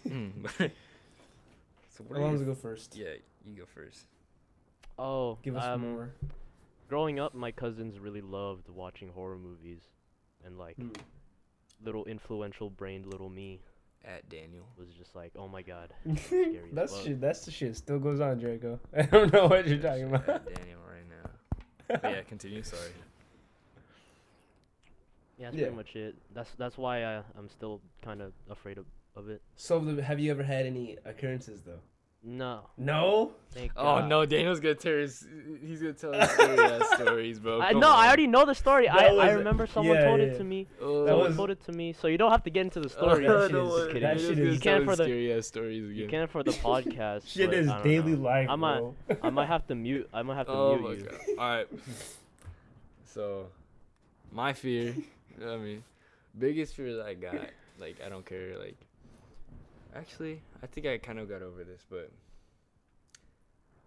Hmm. so what are Alonzo your, go first. Yeah, you go first. Oh, Give us um, more. growing up, my cousins really loved watching horror movies, and like Hmm. Little influential brained little me At Daniel. was just like, oh my god. as that's fuck. shit. That's the shit. Still goes on, Jericho. I don't know what you're talking At about. Daniel right now. But yeah, continue. Sorry. Yeah, that's Yeah. pretty much it. That's that's why I I'm still kind of afraid of, of it. So, the, have you ever had any occurrences though? No. No. Thank Oh God. no, Daniel's gonna tell his. He's gonna tell his scary uh, ass stories, bro. I Come no, I already know the story. That I, I was- remember someone yeah, told yeah. it to me. Oh, That Someone was- told it to me, so you don't have to get into the story. that shit no, is- what? that Daniel's shit gonna is- You can't for the- scary ass stories again. You can't for the podcast. Shit but is I don't daily know. life, I might bro. I might have to mute. I might have to Oh mute my you. god. All right. So, my fear. I mean, biggest fear that I got. Like I don't care. Like, actually, I think I kind of got over this, but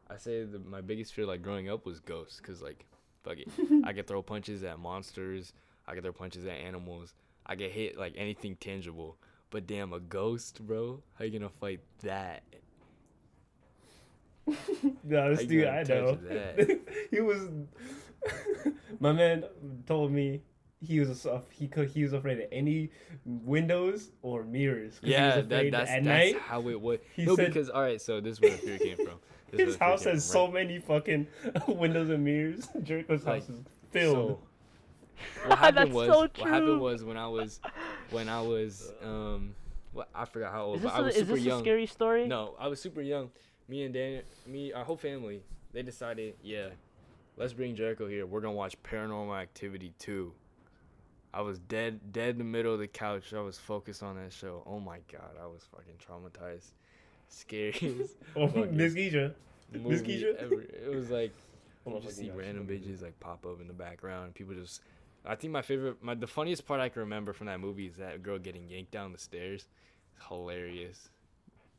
I say the, my biggest fear, like growing up, was ghosts. Cause like, fuck it, I could throw punches at monsters. I could throw punches at animals. I get hit like anything tangible. But damn, a ghost, bro. How you gonna fight that? no, this dude, I know. he was. my man told me he was he could he was afraid of any windows or mirrors. 'cause he was Yeah, that, that's at that's night how it was. he no, said- because all right, so this is where the fear came from. This his house has from, so many fucking windows and mirrors. Jericho's Like, house is filled. So, what happened That's was so what happened was when I was when I was um what I forgot how old, Is but this, I a, was is super this young. a scary story? No, I was super young. Me and Daniel, me, our whole family, they decided, yeah, let's bring Jericho here. We're gonna watch Paranormal Activity 2. I was dead, dead in the middle of the couch. I was focused on that show. Oh my god, I was fucking traumatized. scary. oh, Miss Keisha. Miss movie Keisha? ever. It was like Oh you just see random bitches like pop up in the background. People just. I think my favorite, my the funniest part I can remember from that movie is that girl getting yanked down the stairs. It's hilarious,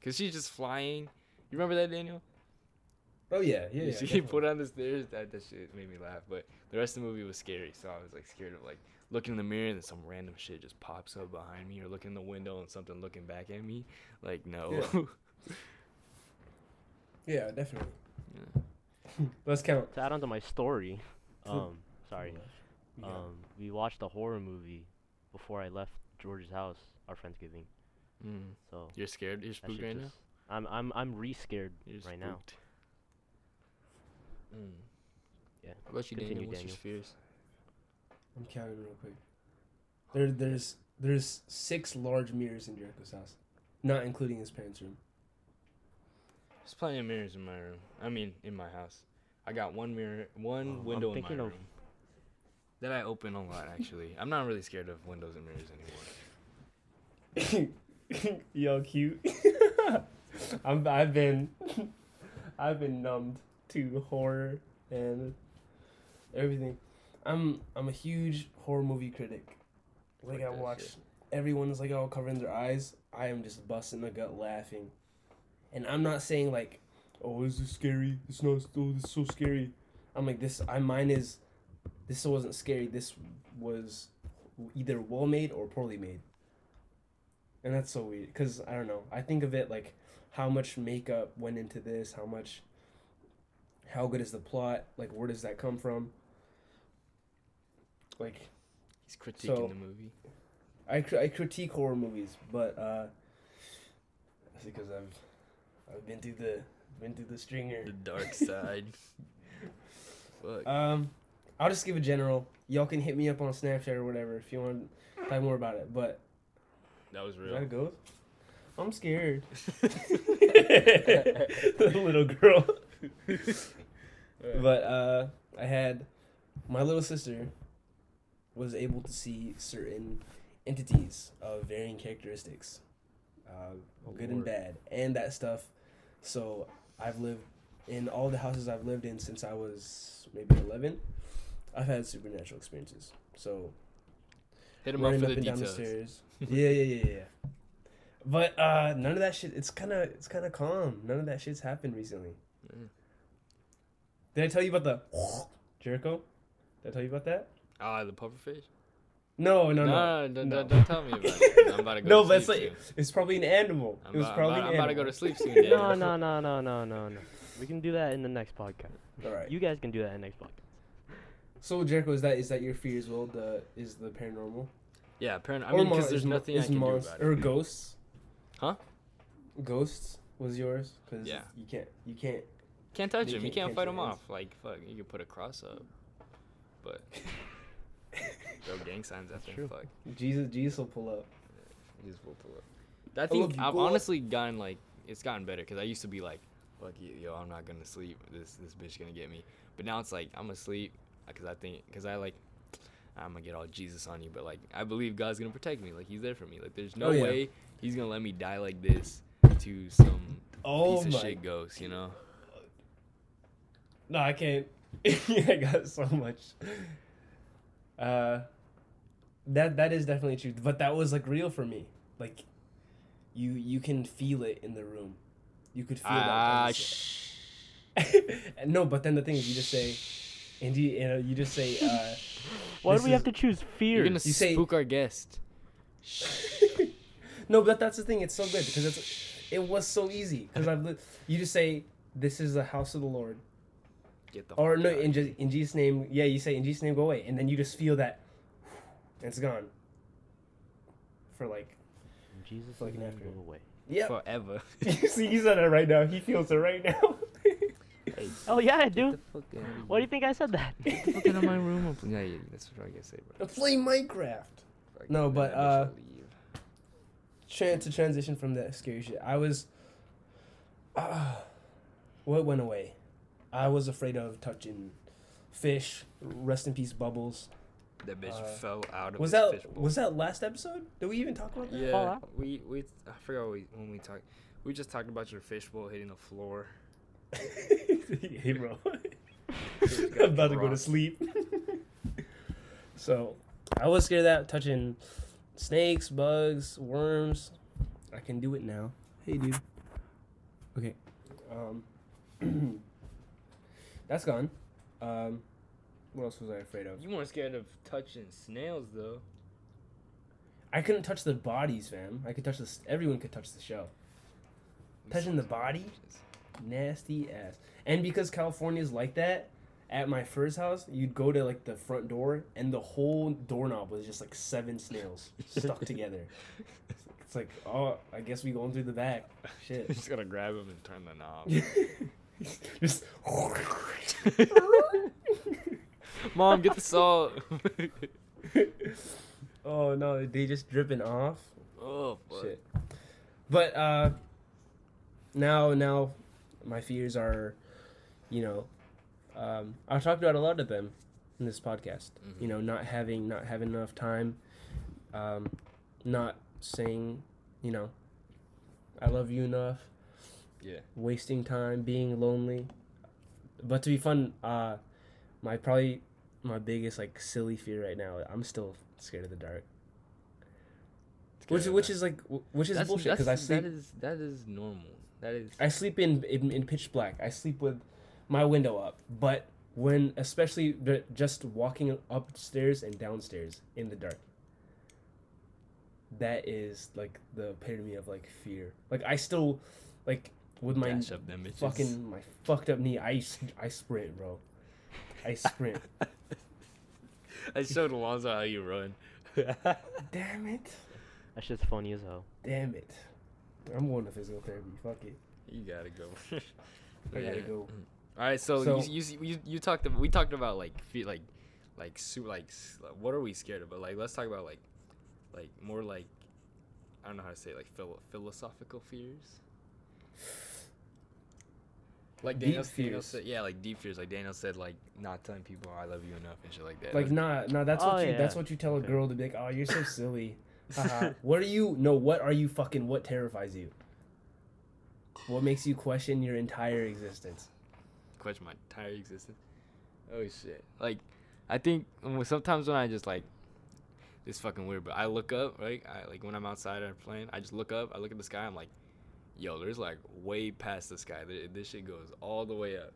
cause she's just flying. You remember that, Daniel? Oh yeah, yeah. yeah she definitely. put on the stairs. That that shit made me laugh. But the rest of the movie was scary, so I was like scared of like looking in the mirror and then some random shit just pops up behind me, or looking in the window and something looking back at me. Like no. Yeah, definitely. Yeah. Let's count. To add on to my story, um, sorry, Yeah. um, we watched a horror movie before I left George's house, our Friendsgiving. Mm. So You're scared? You're that spooked shit right now? I'm I'm I'm re-scared You're right now. Mm. Yeah. What about you, Continue, Daniel? What's Daniel. your fears? I'm counting real quick. There, there's there's six large mirrors in Jericho's house, not including his parents' room. There's plenty of mirrors in my room. I mean, in my house. I got one mirror, one Oh, I'm window in my room. of- That I open a lot, actually. I'm not really scared of windows and mirrors anymore. Yo, cute. I'm I've been I've been numbed to horror and everything. I'm I'm a huge horror movie critic. Like I watch shit. everyone's like all covering their eyes. I am just busting my gut laughing. And I'm not saying like, oh, is this scary? It's not. Oh, this is so scary. I'm like this. I mine is. This wasn't scary. This was either well made or poorly made. And that's so weird because I don't know. I think of it like how much makeup went into this, how much, how good is the plot? Like where does that come from? Like He's critiquing So- the movie. I, I critique horror movies, but uh, that's because I've I've been through the been through the stringer. The dark side. Fuck. Um, I'll just give a general. Y'all can hit me up on Snapchat or whatever if you want to talk more about it. But that was is real. that a ghost? I'm scared. the little girl. But uh, I had my little sister was able to see certain entities of varying characteristics, uh, good and bad, and that stuff. So I've lived in all the houses I've lived in since I was maybe 11. I've had supernatural experiences. So Hit him up for up the and down the details. stairs. yeah, yeah, yeah, yeah. But uh, none of that shit. It's kind of it's kind of calm. None of that shit's happened recently. Mm. Did I tell you about the Jericho? Did I tell you about that? Ah, the puffer fish? No, no, no. no, don't, no. don't, don't tell me about it. I'm about to go No, to but it's sleep like soon. it's probably an animal. I'm it was about, probably I'm about, an I'm about to go to sleep soon. No, Daniel. no, no, no, no, no, no. We can do that in the next podcast. All right. You guys can do that in the next podcast. so Jericho, is that is that your fear as well? The is the paranormal? Yeah, paranormal. I Or mean, because there's is nothing I is can monst- do about Or ghosts? Huh? Ghosts was yours? Cause Yeah. You can't. You can't. Can't touch them. You can't can't fight them off. Like, fuck, you can put a cross up. But. throw gang signs at them. Fuck. Jesus, Jesus will pull up. You just will pull up. I oh, think you, I've pull up. honestly gotten, like, it's gotten better. Because I used to be like, fuck you, yo, I'm not gonna sleep. This this bitch gonna get me. But now it's like, I'm gonna sleep. Because I think, because I like, I'm gonna get all Jesus on you. But like, I believe God's gonna protect me. Like, He's there for me. Like, there's no Oh, yeah. way He's gonna let me die like this to some Oh piece my of shit ghost, you know? No, I can't. I got so much. Uh, that that is definitely true, but that was like real for me. Like, you you can feel it in the room. You could feel Ah, that. shh. presence. no, but then the thing is, you just say, and you you know you just say. Uh, Why do we have to choose fear? You're gonna You say- spook our guest. no, but that's the thing. It's so good because it's it was so easy because I've li- you just say "This is the house of the Lord." Get the. Or fuck no, out. in just in Jesus' name, yeah, you say in Jesus' name, go away, and then you just feel that, and it's gone. For like, In Jesus' Fucking name, after go away. yeah. forever. you see, he said it right now. He feels it right now. hey, Oh yeah, I get do. the fuck out of Why do you think I said that? Get the fuck out of my room. I'm- Yeah, yeah, that's what I gotta say, bro. Play Minecraft. Fuck, No, but, uh, shall leave. Trying to transition from that scary shit. I was. Uh, what went away? I was afraid of touching fish. Rest in peace, Bubbles. that bitch uh, fell out of Was his that fishbowl. was that last episode? Did we even talk about that? Yeah, we we I forgot we, when we talked. We just talked about your fishbowl hitting the floor. hey, bro. I'm about to go to sleep. so, I was scared of that touching snakes, bugs, worms. I can do it now. Hey, dude. Okay. Um, that's gone. Um, what else was I afraid of? You weren't scared of touching snails though. I couldn't touch the bodies, fam. I could touch this. Everyone could touch the shell. Touching the body? Nasty ass. And because California's like that, at my first house, you'd go to like the front door, and the whole doorknob was just like seven snails stuck together. It's like, oh, I guess we going through the back. Shit. just gonna grab him and turn the knob. just. Mom, get the salt. oh no, they just dripping off. oh fuck. Shit. But uh now now my fears are, you know, um I've talked about a lot of them in this podcast. Mhm. You know, not having not having enough time, um, not saying, you know, I love you enough, Yeah. wasting time, being lonely. But to be fun, uh my probably my biggest like silly fear right now, I'm still scared of the dark. Which Scared which that. is like which is That's- bullshit because I sleep That is that is normal. That is. I sleep in, in in pitch black. I sleep with my window up. But when especially just walking upstairs and downstairs in the dark, that is like the epitome of like fear. Like I still like with my Dash up them bitches. fucking my fucked up knee. I I sprint, bro. I sprint. I showed Alonzo how you run. Damn it. That shit's funny as hell. Damn it. I'm going to physical therapy. Fuck it. you gotta go. I gotta go. Mm. All right, so, So- you, you you you talked about we talked about like fe- like like su- like like, what are we scared of? But like let's talk about like like more like I don't know how to say it, like philo- philosophical fears. Like Deep Daniel, Daniel fears. said, yeah, like deep fears. Like Daniel said, like not telling people oh, I love you enough and shit like that. Like nah, nah. That's what Oh, you. That's what you tell a girl to be like. Oh, you're so silly. Haha. what are you? No. What are you fucking? What terrifies you? What makes you question your entire existence? question my entire existence. Oh shit! Like, I think sometimes when I just like, it's fucking weird. But I look up, right? I like when I'm outside or playing, I just look up. I look at the sky. I'm like, yo, there's like way past the sky. This shit goes all the way up.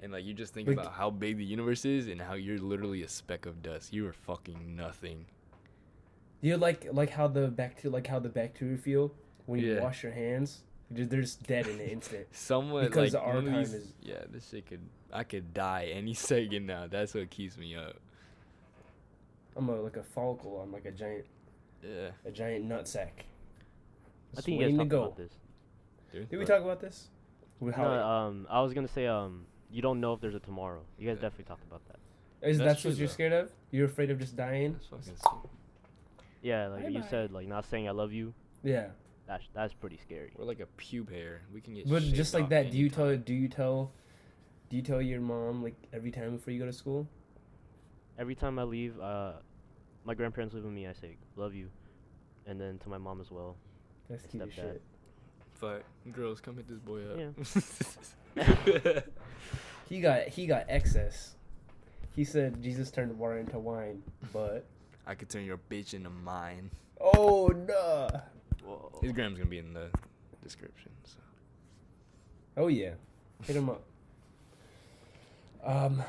And like you just think Like- about how big the universe is and how you're literally a speck of dust. You are fucking nothing. You like like how the bacteria like how the bacteria feel when you Yeah. wash your hands. They're they're just dead in an instant. Someone Because like our time these- is- yeah. This shit could I could die any second now. That's what keeps me up. I'm a like a follicle. I'm like a giant Yeah. a giant nut sack. I think you waiting guys to talked go. about this. Dude. Did we talk about this? With No, um, I was gonna say, um, you don't know if there's a tomorrow. You guys Yeah. definitely talked about that. is That's that's what you're though. scared of? You're afraid of just dying? That's fucking sick. Yeah, like you Bye-bye. said, like not saying I love you. Yeah. That's that's pretty scary. We're like a pube hair. We can get. But just like that, do you tell do you tell do you tell your mom like every time before you go to school? Every time I leave, uh, my grandparents live with me. I say love you, and then to my mom as well. That's cute Stepdad. shit. Fuck, girls, come hit this boy up. He got he got excess. He said Jesus turned water into wine, but I could turn your bitch into mine. oh no. Whoa. His gram's gonna be in the description. So. Oh yeah, hit him up. Um,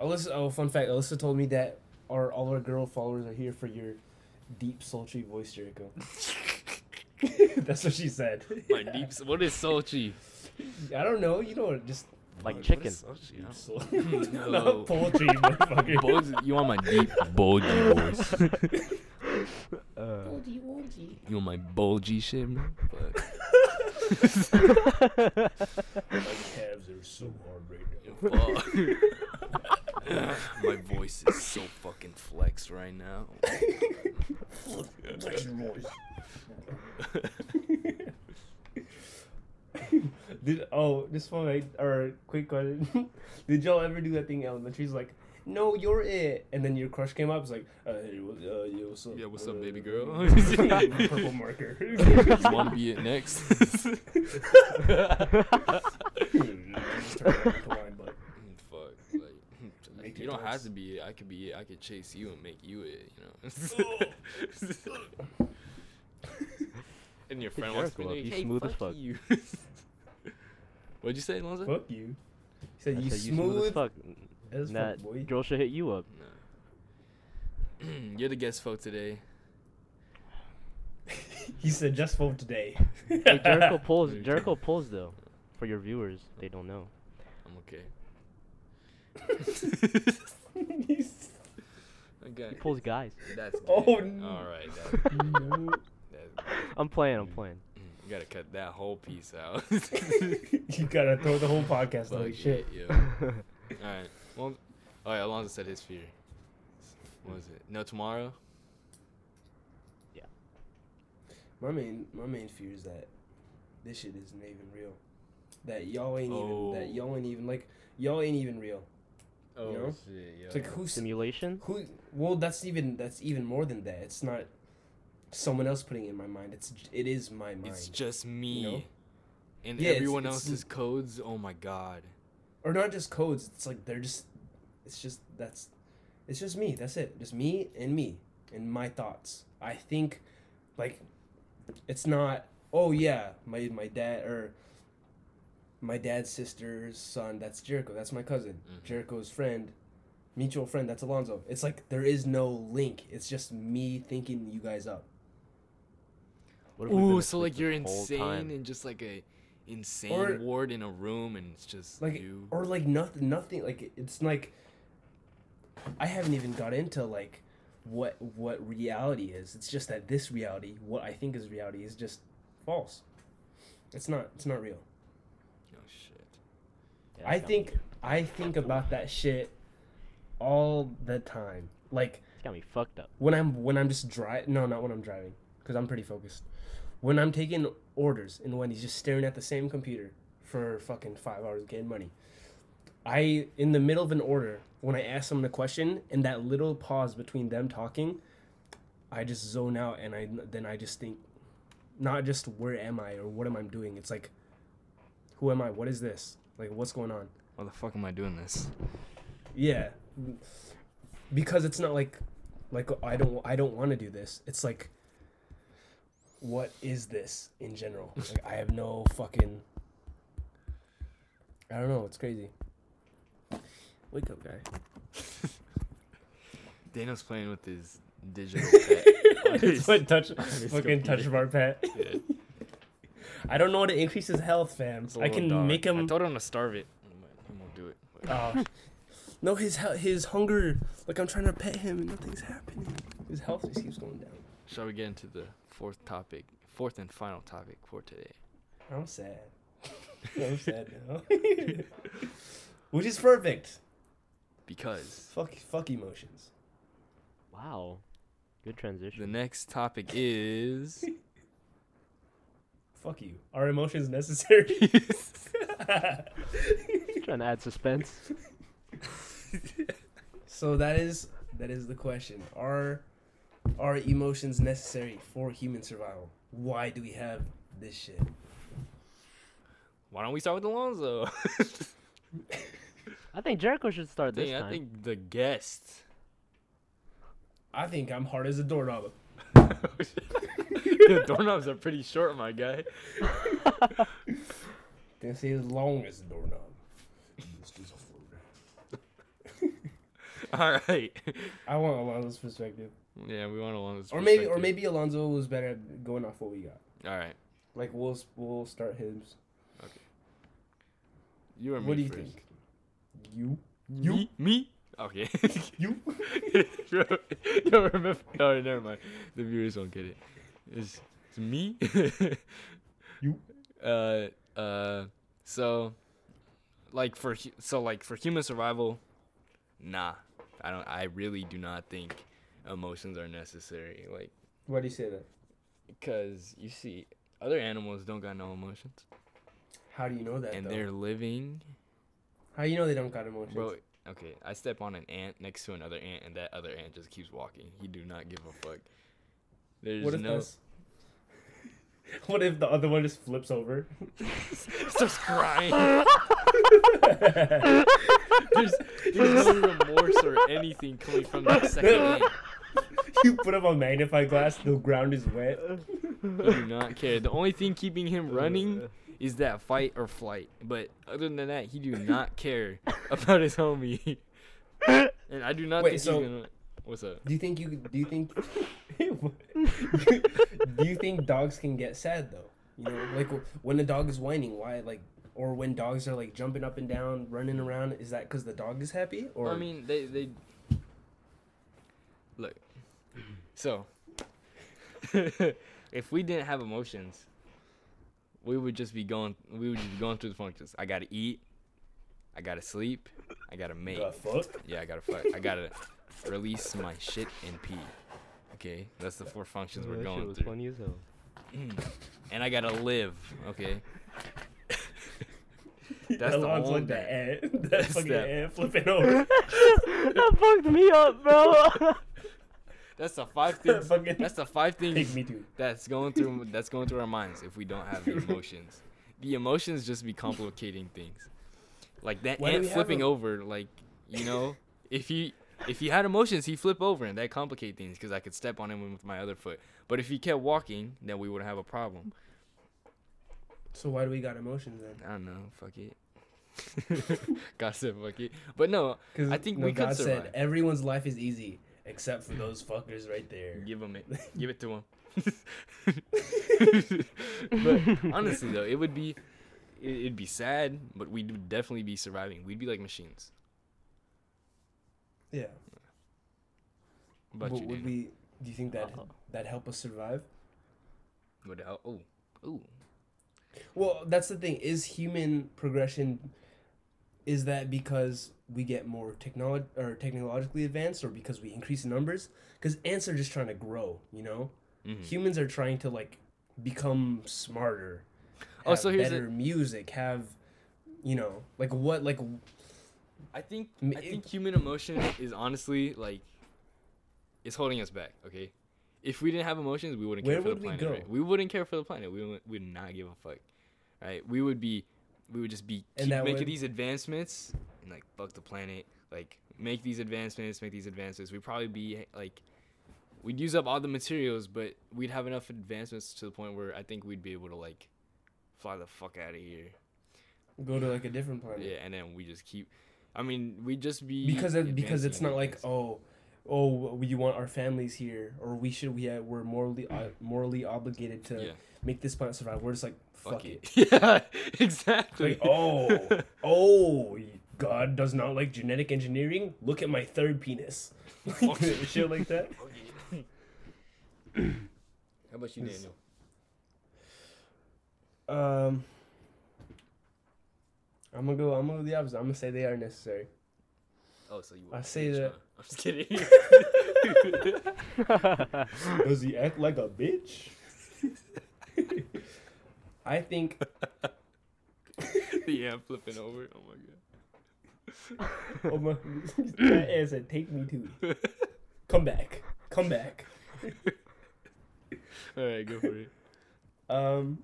Alyssa. Oh, fun fact. Alyssa told me that our all our girl followers are here for your deep sultry voice, Jericho. That's what she said. My deep. What is sultry? I don't know. You know, just Like What- what chicken. is Sochi? I so, not poultry, motherfucker. don't- Bulgy- you want my deep bulgy voice? Uh, You want my bulgy shit, man? But calves are so hard right fuck. my voice is so fucking flexed right now. Did oh this one like or quick question? Did y'all ever do that thing in elementary? It's like, no, you're it, and then your crush came up. It's like, uh, hey, what, uh, yo, what's up? Yeah, what's up, Uh, baby girl? purple marker. you want to be it next? Just turn it into line, but Fuck. Like, Make you don't have to be it. I could be it. I could chase you and make you it. You know. and your friend wants to be you like, hey, smooth as fuck fuck." you. What'd you say, Alonzo? fuck you. He said you said, smooth as fuck. as That fuck, boy. girl should hit you up. No. You're the guest folk today. He said just vote today. Hey, Jericho pulls. Very Jericho pulls though. For your viewers, they don't know. I'm okay. He's- Okay. He pulls guys. That's Oh, no. All right. That, No. that's I'm playing. I'm mm. playing. Mm, you gotta cut that whole piece out. you gotta throw the whole podcast Fuck like shit. Yeah. yeah. All right. Well, all right. Alonzo said his fear. What was it? No tomorrow. Yeah. My main my main fear is that this shit isn't even real. That y'all ain't Oh. even that y'all ain't even like y'all ain't even real. Oh know? shit! Yeah. It's like who's Simulation. who? Well, that's even that's even more than that. It's not someone else putting it in my mind. It's it is my mind. It's just me. know? And Yeah, everyone it's- else's codes. Oh my god. or not just codes. It's like they're just. It's just that's, it's just me. That's it. Just me and me and my thoughts. I think, like, it's not. Oh yeah, my my dad or. My dad's sister's son. That's Jericho. That's my cousin. Mhm. Jericho's friend, mutual friend. That's Alonzo. It's like there is no link. It's just me thinking you guys up. What if we've Ooh, so like you're insane time? in just like a insane Or- ward in a room, and it's just like you. or like nothing nothing like it's like i haven't even got into like what what reality is it's just that this reality what i think is reality is just false it's not it's not real Oh shit. Yeah, i got me- think i think about that shit all the time like It's got me fucked up. when i'm when i'm just driving no not when i'm driving because i'm pretty focused when i'm taking orders in wendy's just staring at the same computer for fucking five hours getting money i in the middle of an order when i ask someone a question and that little pause between them talking i just zone out and i then i just think not just where am i or what am i doing? It's like who am i? What is this? Like what's going on? Why the fuck am I doing this? yeah. Because it's not like like i don't i don't want to do this. It's like what is this in general like i have no fucking i don't know it's crazy wake up guy Daniel's playing with his digital pet. on it's what touch fucking touch computer. bar pet Yeah, i don't know how to increase his health fam it's a i little can dog. make him. I him told him to starve it. He won't do it. but- Oh. no, his he- his hunger. Like I'm trying to pet him and nothing's happening. His health just keeps going down. Shall we get into the fourth topic, fourth and final topic for today? I'm sad. I'm sad now. Which is perfect. Because Fuck, fuck emotions. Wow. Good transition. the next topic is Fuck you. Are emotions necessary? Trying to add suspense. so that is that is the question. Are are emotions necessary for human survival? Why do we have this shit? why don't we start with Alonzo? I think Jericho should start this Dang, I think the guest. I think I'm hard as a doorknob. the doorknobs are pretty short, my guy. Didn't say as long as a doorknob. Just as a floater. All right. I want Alonzo's perspective. Yeah, we want Alonzo's. Or maybe, or maybe Alonzo was better at going off what we got. All right. Like we'll we'll start his. Okay. You or me What do you first? think? You? Me? Me? Okay. You? you don't remember? Oh, never mind. The viewers won't get it. It's, it's me. You? Uh, uh. So, like for so like for human survival, nah. I don't. I really do not think emotions are necessary. Like, Why do you say that? cause you see, other animals don't got no emotions, How do you know that? and though? they're living. How you know they don't got emotions? Bro, okay, I step on an ant next to another ant, and that other ant just keeps walking. He do not give a fuck. There's what if no that's? What if the other one just flips over? starts crying. there's, there's no remorse or anything coming from that second ant. You put up a magnifying glass. The ground is wet. He do not care. The only thing keeping him running is that fight or flight. But other than that, he do not care about his homie. and I do not Wait, think so- he's gonna. What's up? Do you think you? Do you think? do you think dogs can get sad though? You know, like when a dog is whining, why like, or when dogs are like jumping up and down, running around, is that because the dog is happy? Or I mean, they they look. So, if we didn't have emotions, we would just be going. We would just be going through the functions. I gotta eat. I gotta sleep. I gotta mate. the fuck? Yeah, I gotta fuck. I gotta release my shit and pee. Okay, that's the four functions we're that shit going was through. funny as hell. and I gotta live. Okay. That's the Alon's only like the bit. ant. That That's fucking that. ant flipping over. that fucked me up, bro. That's the five things. That's the five things. Take me to. that's going through that's going through our minds if we don't have the emotions. The emotions just be complicating things. Like that Why ant flipping over, like you know, if he if he had emotions, he'd flip over and that complicate things because I could step on him with my other foot. But if he kept walking, then we wouldn't have a problem. So why do we got emotions then? I don't know. Fuck it. God said fuck it. But no, Because I think no, we could God survive. said everyone's life is easy except for those fuckers right there. give them it. Give it to them. but honestly though, it would be it, it'd be sad, but we'd definitely be surviving. We'd be like machines. Yeah. But But you would didn't. we? Do you think that Uh-oh. that help us survive? Would help. Oh, oh. Well, that's the thing. Is human progression? Is that because we get more technology or technologically advanced, or because we increase in numbers? Because ants are just trying to grow. You know, Mhm. humans are trying to like become smarter. Oh, so here's better a- music. Have you know like what like I think i think human emotion is honestly like it's holding us back. Okay, if we didn't have emotions, we wouldn't care Where for would the we planet. go? right? We wouldn't care for the planet. We would, would not give a fuck. Right? We would be, we would just be keep making would- these advancements and like fuck the planet. Like make these advancements, make these advances. We'd probably be like, we'd use up all the materials, but we'd have enough advancements to the point where I think we'd be able to like fly the fuck out of here. go to like a different planet? Yeah, and then we just keep. I mean, we just be because it, because it's not like oh oh we want our families here or we should we have, we're morally uh, morally obligated to yeah, make this planet survive. We're just like fuck, fuck it. it. yeah, exactly. Like oh oh God does not like genetic engineering. Look at my third penis. Shit like that. How about you, Daniel? Um, I'm gonna go. I'm gonna go the opposite. I'm gonna say they are necessary. Oh, so you? I were say that- huh? I'm just kidding. Does he act like a bitch? I think the ant flipping over. Oh my god. oh my, that ass said, "Take me to, come back, come back." All right, go for it. Um,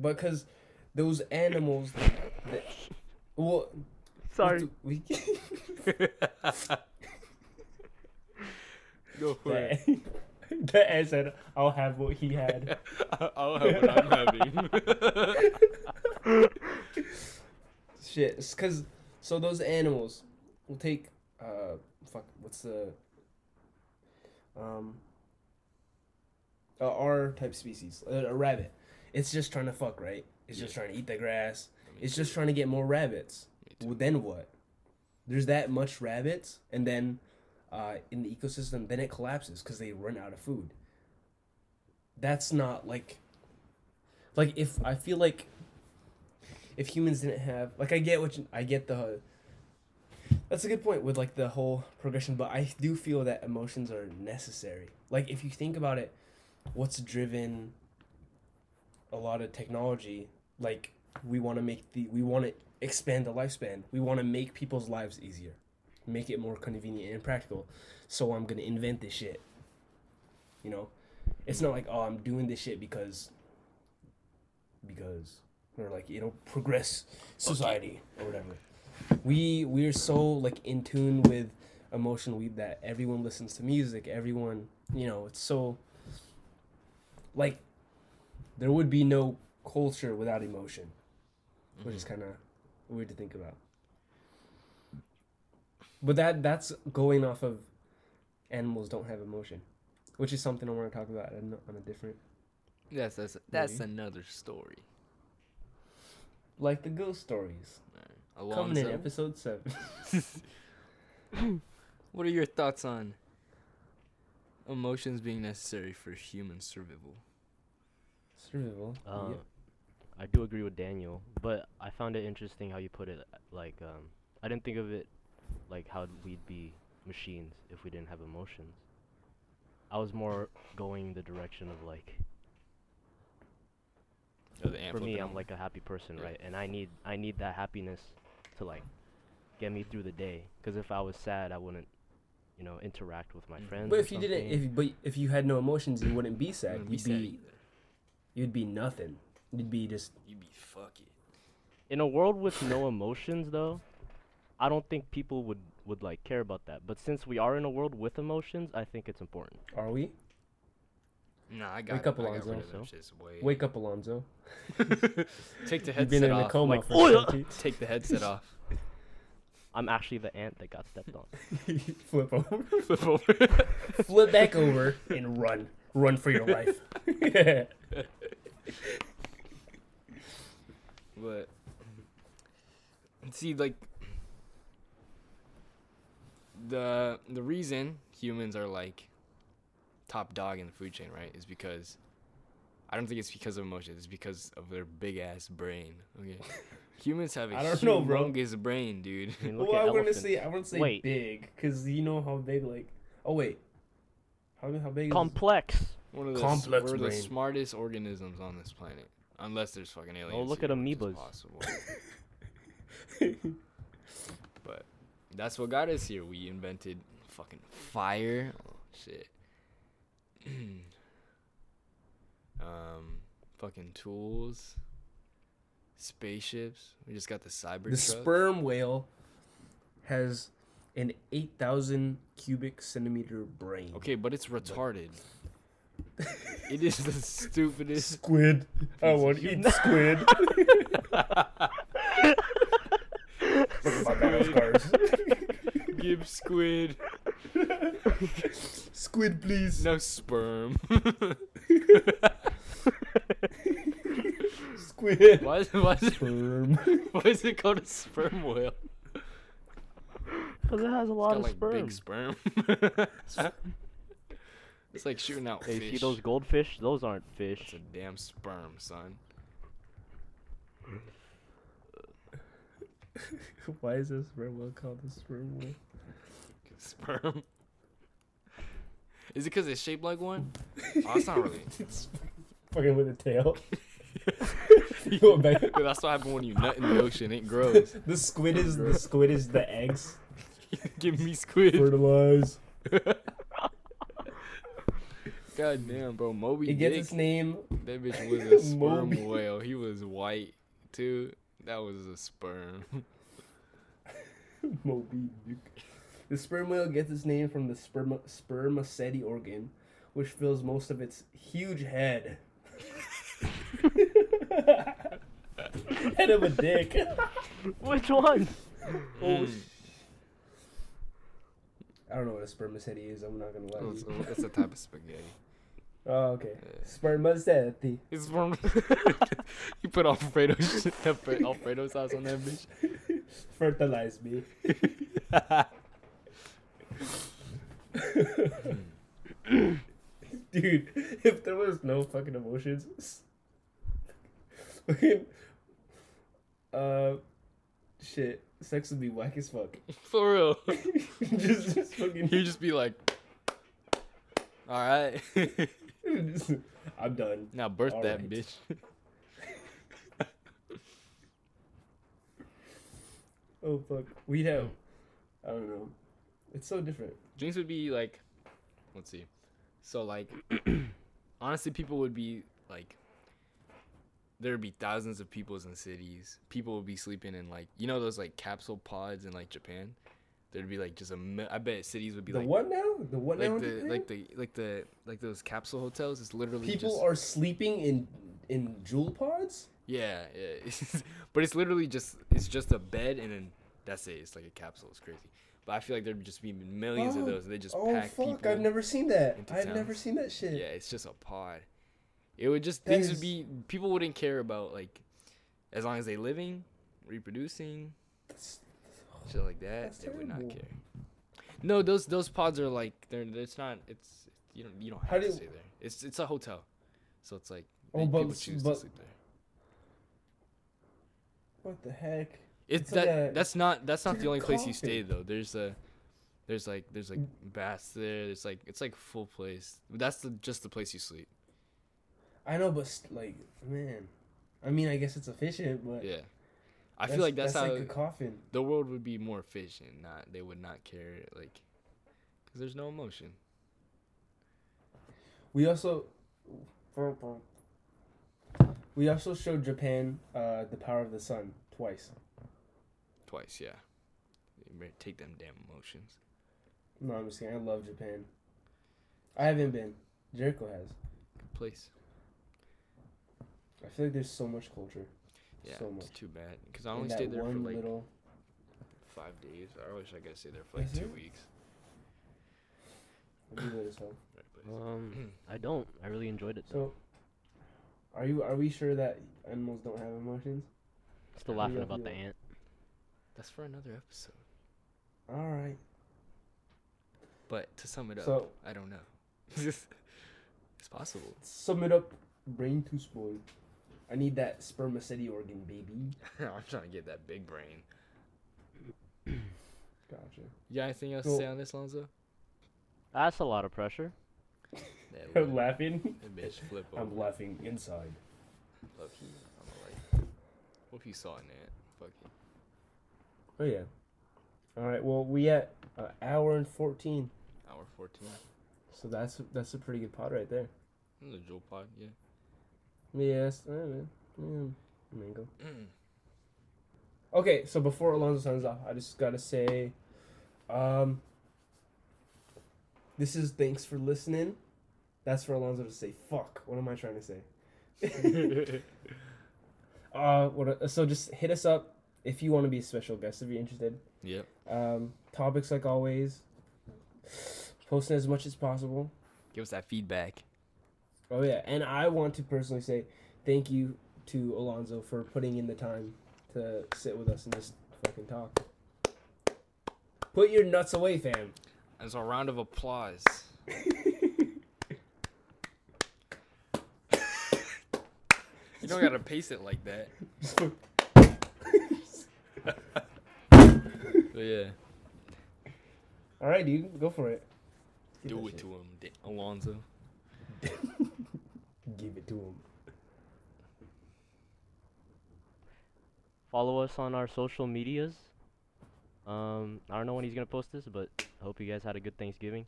because those animals, that, well, Sorry. we, Go for it. that, that said, "I'll have what he had." I'll have what I'm having. Shit, it's cause so those animals will take uh fuck what's the um a R type species a, a rabbit. It's just trying to fuck right. It's just trying to eat the grass. It's just trying to get more rabbits. Well, then what? There's that much rabbits, and then uh, in the ecosystem, then it collapses because they run out of food. That's not like, like if I feel like, if humans didn't have like I get what you, I get the. That's a good point with like the whole progression, but I do feel that emotions are necessary. Like if you think about it, what's driven a lot of technology like we want to make the we want to expand the lifespan. We want to make people's lives easier make it more convenient and practical. So i'm gonna invent this shit. You know? It's not like oh i'm doing this shit because because or like you know progress society or whatever. We we're so like in tune with emotion. We that everyone listens to music everyone you know it's so like there would be no culture without emotion which is mm-hmm. kind of weird to think about. But that that's going off of animals don't have emotion, which is something I want to talk about on a- on a different, Yes, that's that's Maybe. another story. like the ghost stories Alright. coming in episode seven. what are your thoughts on emotions being necessary for human survival? Survival. Uh, yep. I do agree with Daniel, but I found it interesting how you put it. Like, um, I didn't think of it like how we'd be machines if we didn't have emotions. I was more going the direction of like, Oh, the for me, flipping I'm like a happy person, Yeah. right? And I need I need that happiness to like get me through the day. Because if I was sad, I wouldn't, you know, interact with my Mhm. friends. But if you didn't, something. if but if you had no emotions, you wouldn't be sad. wouldn't You'd sad be either. you'd be nothing. You'd be just You'd be fucking. in a world with no emotions though i don't think people would would like care about that but since we are in a world with emotions i think it's important are we? Nah, I got Wake it. up, Alonzo. rid of them. Wake up, Alonzo. Take the You've been headset in a off. coma Like, for "Oh, yeah." Take the headset off. i'm actually the ant that got stepped on Flip over. Flip over. Flip back over and run. Run for your life. But see, like the the reason humans are like top dog in the food chain, right, is because I don't think it's because of emotions. It's because of their big ass brain. Okay, humans have a I don't know, bro. humongous brain, dude. I mean, look well, at I wouldn't say I wouldn't say Wait. big because you know how big like. Oh wait, how how big is complex One of the Complex we're the smartest organisms on this planet, unless there's fucking aliens. Oh, look here, at which amoebas. Possible. But that's what got us here. We invented fucking fire. Oh, shit. um, fucking tools. Spaceships. We just got the cyber the truck. sperm whale has an eight thousand cubic centimeter brain. Okay, but it's retarded. it is the stupidest. Squid. I Piece want to eat squid. Look at my battle scars. Give squid. Squid, please. No sperm. Squid. why, is, why, is it, Sperm. why is it called a sperm whale? because it has a lot got of like sperm big sperm. It's like shooting out hey, fish. see those goldfish those aren't fish. It's a damn sperm, son. Why is this sperm whale called a sperm whale? Sperm. Is it because it's shaped like one? Oh, it's not really. It's fucking with a tail. You go back- Dude, that's what happened when you nut in the ocean. It grows. the squid is the squid is the eggs. Give me squid. Fertilize. God damn, bro. Moby It gets Dick. its name. That bitch was a sperm whale. He was white too. That was a sperm. Moby Dick. The sperm whale gets its name from the sperma spermaceti organ, which fills most of its huge head. head of a dick. which one Oh, Mm. I don't know what a spermaceti is. I'm not gonna lie. It's, To it's a type of spaghetti. Oh, okay. Spermaceti. It's from. you put Alfredo shit- Alfre- Alfredo sauce on that bitch. Fertilize me. Dude, if there was no fucking emotions, fucking, uh, shit, sex would be whack as fuck. For real. just, just fucking. You just be like, all right. I'm done. now birth All that right. bitch. Oh fuck, we'd have. I don't know. It's so different. Drinks would be like, let's see. So like, honestly, people would be like, there would be thousands of peoples in cities. People would be sleeping in like, you know, those like capsule pods in like Japan. There'd be like just a. I bet cities would be the like. what now? The what now? Like the like the like the like those capsule hotels. It's literally people just, are sleeping in in Juul pods. Yeah, yeah. but it's literally just it's just a bed and then that's it. It's like a capsule. It's crazy. But I feel like there'd just be millions of Oh, those. And they just oh pack fuck! people. I've never seen that. I've never seen that shit. Yeah, it's just a pod. It would just That things is- would be people wouldn't care about like as long as they living, reproducing, That's- shit like that. That's They would not care. No, those those pods are like they're it's not it's you don't you don't have do to you- stay there. It's it's a hotel, so it's like Oh, but people choose but- to sleep there. What the heck? It's, It's like that a- that's not that's not the only place you stay though. There's a there's like there's like mm. baths there. It's like it's like full place. That's the just the place you sleep. I know, but like, man. I mean, I guess it's efficient, but Yeah. I feel like that's, how like a coffin. the world would be more efficient. Not they would not care like because there's no emotion. We also we also showed Japan uh, the power of the sun twice. Twice, yeah. You better take them damn emotions. No, I'm just kidding. I love Japan. I haven't been. Jericho has. Good place. I feel like there's so much culture. Yeah, So it's too bad because I only stayed there for like little. five days. I wish I could stay there for like Is two it? weeks. I'll do it as well. Right place. Um, I don't. I really enjoyed it. Though. So, are you? Are we sure that animals don't have emotions? Still how laughing about the ant. That's for another episode. All right. But to sum it up, So I don't know. it's possible. sum it up. Brain too spoil. I need that spermaceti organ, baby. I'm trying to get that big brain. Gotcha. You got anything else Cool. to say on this, Lonzo? That's a lot of pressure. That I'm laughing. bitch flip over. I'm laughing inside. Low key. I'm like, what if you saw an ant? Fuck it. Oh yeah. All right. Well, we at an hour and fourteen, Hour 14. so that's that's a pretty good pod right there. In the Juul pod, yeah. Yes. Uh, yeah, mango. Okay, so before Alonzo signs off, I just gotta say, um, this is thanks for listening. That's for Alonzo to say. Fuck. What am I trying to say? uh, what? So just hit us up if you want to be a special guest if you're interested. yep. Um, topics like always. Posting as much as possible. Give us that feedback. Oh yeah, and I want to personally say thank you to Alonzo for putting in the time to sit with us and just fucking talk. Put your nuts away, fam. And so a round of applause. you don't gotta pace it like that. But yeah, All right, dude, go for it. Do it to him, Alonzo. Give it to him. Follow us on our social medias. Um, I don't know when he's gonna post this, but I hope you guys had a good Thanksgiving.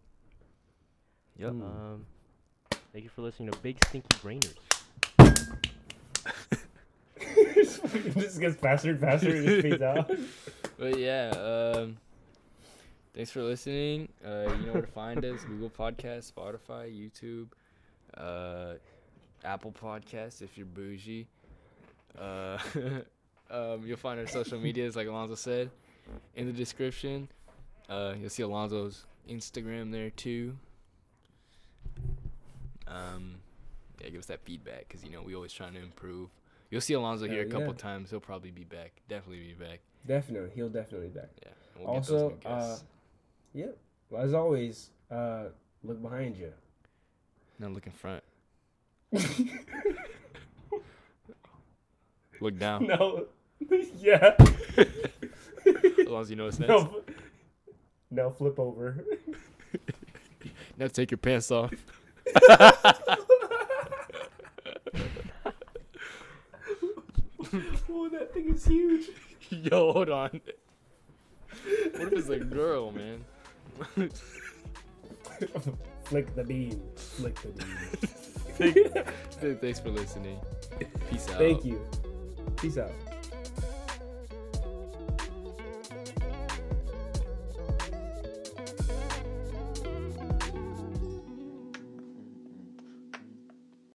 Yep. Mm. Um, thank you for listening to Big Stinky Brainers. this gets faster and faster and it fades out. But yeah, um, thanks for listening. Uh, you know where to find us: Google Podcasts, Spotify, YouTube, uh, Apple Podcasts if you're bougie. Uh, um, you'll find our social medias, like Alonzo said, in the description. Uh, you'll see Alonzo's Instagram there too. Um, yeah, give us that feedback because you know we always trying to improve. You'll see Alonzo here a couple yeah. times. He'll probably be back. Definitely be back. Definitely, he'll definitely be back. Yeah. We'll Also, guests. Yep. Well, as always, uh, look behind you. now look in front. Look down. no. yeah. as long as you know what's next. No. Now flip over. Now take your pants off. oh, that thing is huge. Yo, hold on. What if it's a girl, man? Flick the beam. Flick the beam. Thanks for listening. Peace out. Thank you. Peace out.